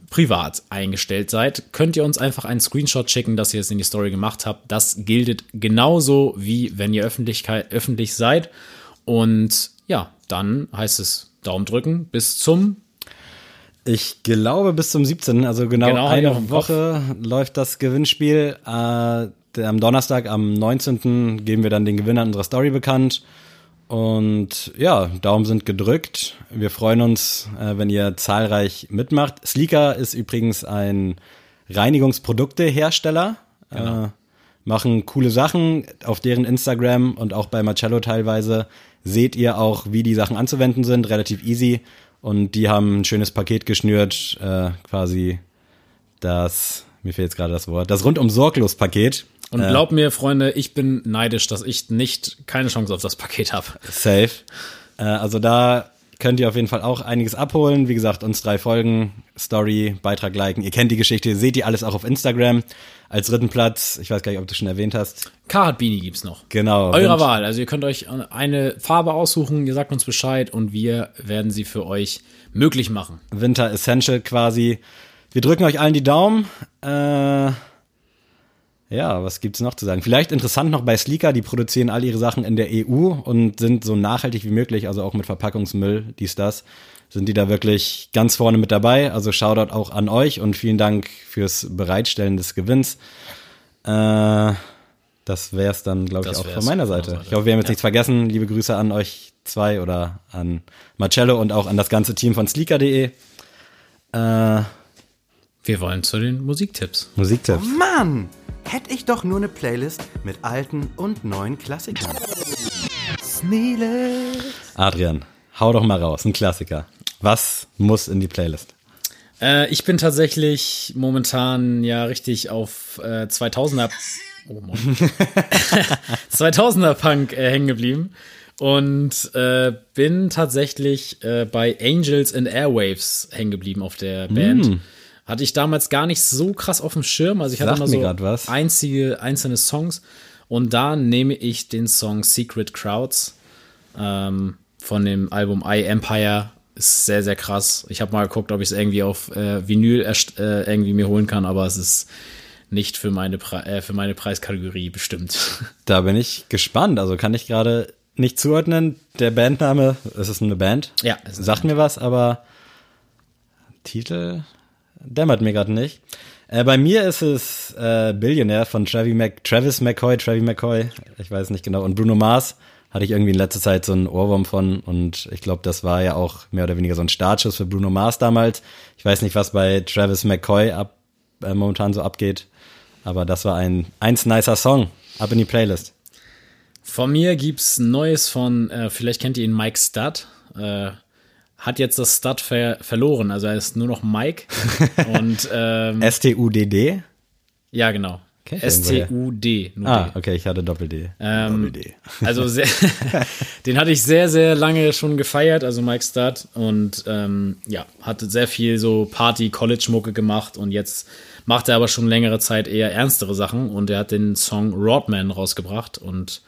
privat eingestellt seid, könnt ihr uns einfach einen Screenshot schicken, dass ihr es in die Story gemacht habt. Das gilt genauso wie wenn ihr Öffentlichkeit, öffentlich seid. Und ja, dann heißt es Daumen drücken bis zum Ich glaube bis zum 17., also genau, Genau, eine. Woche läuft das Gewinnspiel. Äh, am Donnerstag, am 19. geben wir dann den Gewinner unserer Story bekannt. Und ja, Daumen sind gedrückt. Wir freuen uns, äh, wenn ihr zahlreich mitmacht. Sleeker ist übrigens ein Reinigungsproduktehersteller. Äh, machen coole Sachen auf deren Instagram und auch bei Marcello teilweise seht ihr auch, wie die Sachen anzuwenden sind, relativ easy. Und die haben ein schönes Paket geschnürt, äh, quasi das, mir fehlt jetzt gerade das Wort, das rundum sorglos Paket. Und glaubt mir, Freunde, ich bin neidisch, dass ich nicht keine Chance auf das Paket habe. Safe. Äh, also da könnt ihr auf jeden Fall auch einiges abholen. Wie gesagt, uns drei Folgen, Story, Beitrag liken. Ihr kennt die Geschichte, seht ihr alles auch auf Instagram. Als dritten Platz, ich weiß gar nicht, ob du schon erwähnt hast. Carhartt Beanie gibt's noch. Genau. Eurer Wahl. Also ihr könnt euch eine Farbe aussuchen, ihr sagt uns Bescheid und wir werden sie für euch möglich machen. Winter Essential quasi. Wir drücken euch allen die Daumen. Äh, ja, was gibt's noch zu sagen? Vielleicht interessant noch bei Sleeker, die produzieren all ihre Sachen in der EU und sind so nachhaltig wie möglich, also auch mit Verpackungsmüll, dies, das, sind die da wirklich ganz vorne mit dabei. Also Shoutout auch an euch und vielen Dank fürs Bereitstellen des Gewinns. Äh, das wär's dann, glaube ich, Das auch von meiner Seite. unserer Ich hoffe, wir haben jetzt Ja. nichts vergessen. Liebe Grüße an euch zwei oder an Marcello und auch an das ganze Team von Sleeker.de. Äh, Wir wollen zu den Musiktipps. Musiktipps. Mann, hätte ich doch nur eine Playlist mit alten und neuen Klassikern. Sneele. Adrian, hau doch mal raus, ein Klassiker. Was muss in die Playlist? Äh, ich bin tatsächlich momentan ja richtig auf äh, 2000er, oh Mann. 2000er Punk äh, hängen geblieben und äh, bin tatsächlich äh, bei Angels and Airwaves hängen geblieben auf der Band. Hatte ich damals gar nicht so krass auf dem Schirm, also ich hatte Sagt immer so einzige einzelne Songs und da nehme ich den Song Secret Crowds ähm, von dem Album I Empire. Ist sehr, sehr krass. Ich habe mal geguckt, ob ich es irgendwie auf äh, Vinyl äh, irgendwie mir holen kann, aber es ist nicht für meine, Pre äh, für meine Preiskategorie bestimmt. Da bin ich gespannt. Also kann ich gerade nicht zuordnen. Der Bandname, es ist eine Band. Ja, es Sagt mir was, aber Titel dämmert mir gerade nicht. Äh, bei mir ist es äh, Billionaire von Travis, Mac Travis McCoy, Travis McCoy, ich weiß nicht genau, und Bruno Mars hatte ich irgendwie in letzter Zeit so einen Ohrwurm von und ich glaube, das war ja auch mehr oder weniger so ein Startschuss für Bruno Mars damals. Ich weiß nicht, was bei Travis McCoy ab, äh, momentan so abgeht, aber das war ein eins nicer Song. Ab in die Playlist. Von mir gibt's Neues von, äh, vielleicht kennt ihr ihn, Mike Stud. Äh, hat jetzt das Stud ver verloren, also er ist nur noch Mike. Und ähm, S-T-U-D-D? ja, genau. S-T-U-D. Ah, D. okay, ich hatte Doppel-D. Ähm, Doppel-D. Also sehr, den hatte ich sehr, sehr lange schon gefeiert, also Mike Stud. Und ähm, ja, hatte sehr viel so Party-College-Mucke gemacht und jetzt macht er aber schon längere Zeit eher ernstere Sachen und er hat den Song Rodman rausgebracht und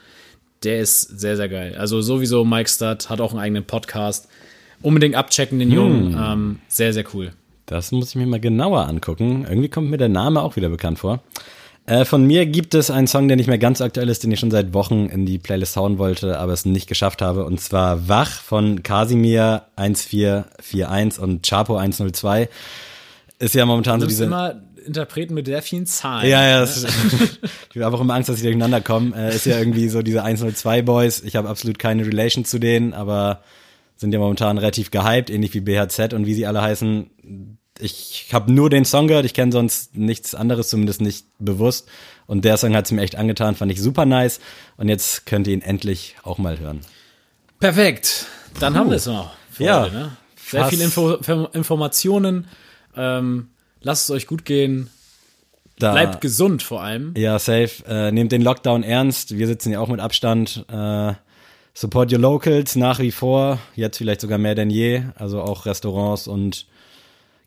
der ist sehr, sehr geil. Also sowieso Mike Stud hat auch einen eigenen Podcast. Unbedingt abchecken den Jungen. Ähm, sehr, sehr cool. Das muss ich mir mal genauer angucken. Irgendwie kommt mir der Name auch wieder bekannt vor. Äh, von mir gibt es einen Song, der nicht mehr ganz aktuell ist, den ich schon seit Wochen in die Playlist hauen wollte, aber es nicht geschafft habe. Und zwar Wach von Casimir 1441 und Chapo 102. Ist ja momentan so diese. immer Interpreten mit sehr vielen Zahlen. Ja, ja, ne? ich habe auch immer Angst, dass sie durcheinander kommen. Äh, ist ja irgendwie so diese 102 Boys. Ich habe absolut keine Relation zu denen, aber sind ja momentan relativ gehypt, ähnlich wie BHZ und wie sie alle heißen. Ich habe nur den Song gehört, ich kenne sonst nichts anderes, zumindest nicht bewusst. Und der Song hat mir echt angetan, fand ich super nice. Und jetzt könnt ihr ihn endlich auch mal hören. Perfekt. Dann haben wir es noch. Ja. heute, ne? Sehr viele Info- Informationen. Ähm, lasst es euch gut gehen. Da, Bleibt gesund vor allem. Ja, safe. Äh, nehmt den Lockdown ernst. Wir sitzen ja auch mit Abstand. Äh, support your locals nach wie vor. Jetzt vielleicht sogar mehr denn je. Also auch Restaurants und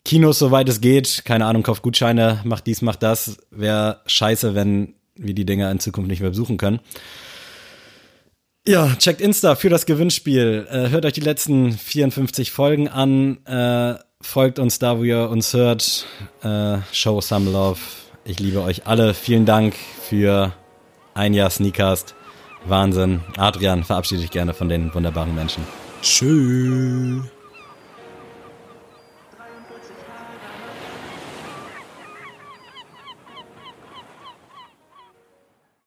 Kinos, soweit es geht. Keine Ahnung, kauft Gutscheine, macht dies, macht das. Wäre scheiße, wenn wir die Dinger in Zukunft nicht mehr besuchen können. Ja, checkt Insta für das Gewinnspiel. Äh, hört euch die letzten 54 Folgen an. Äh, folgt uns da, wo ihr uns hört. Äh, show some love. Ich liebe euch alle. Vielen Dank für ein Jahr Sneakcast. Wahnsinn. Adrian, verabschiede dich gerne von den wunderbaren Menschen. Tschüss.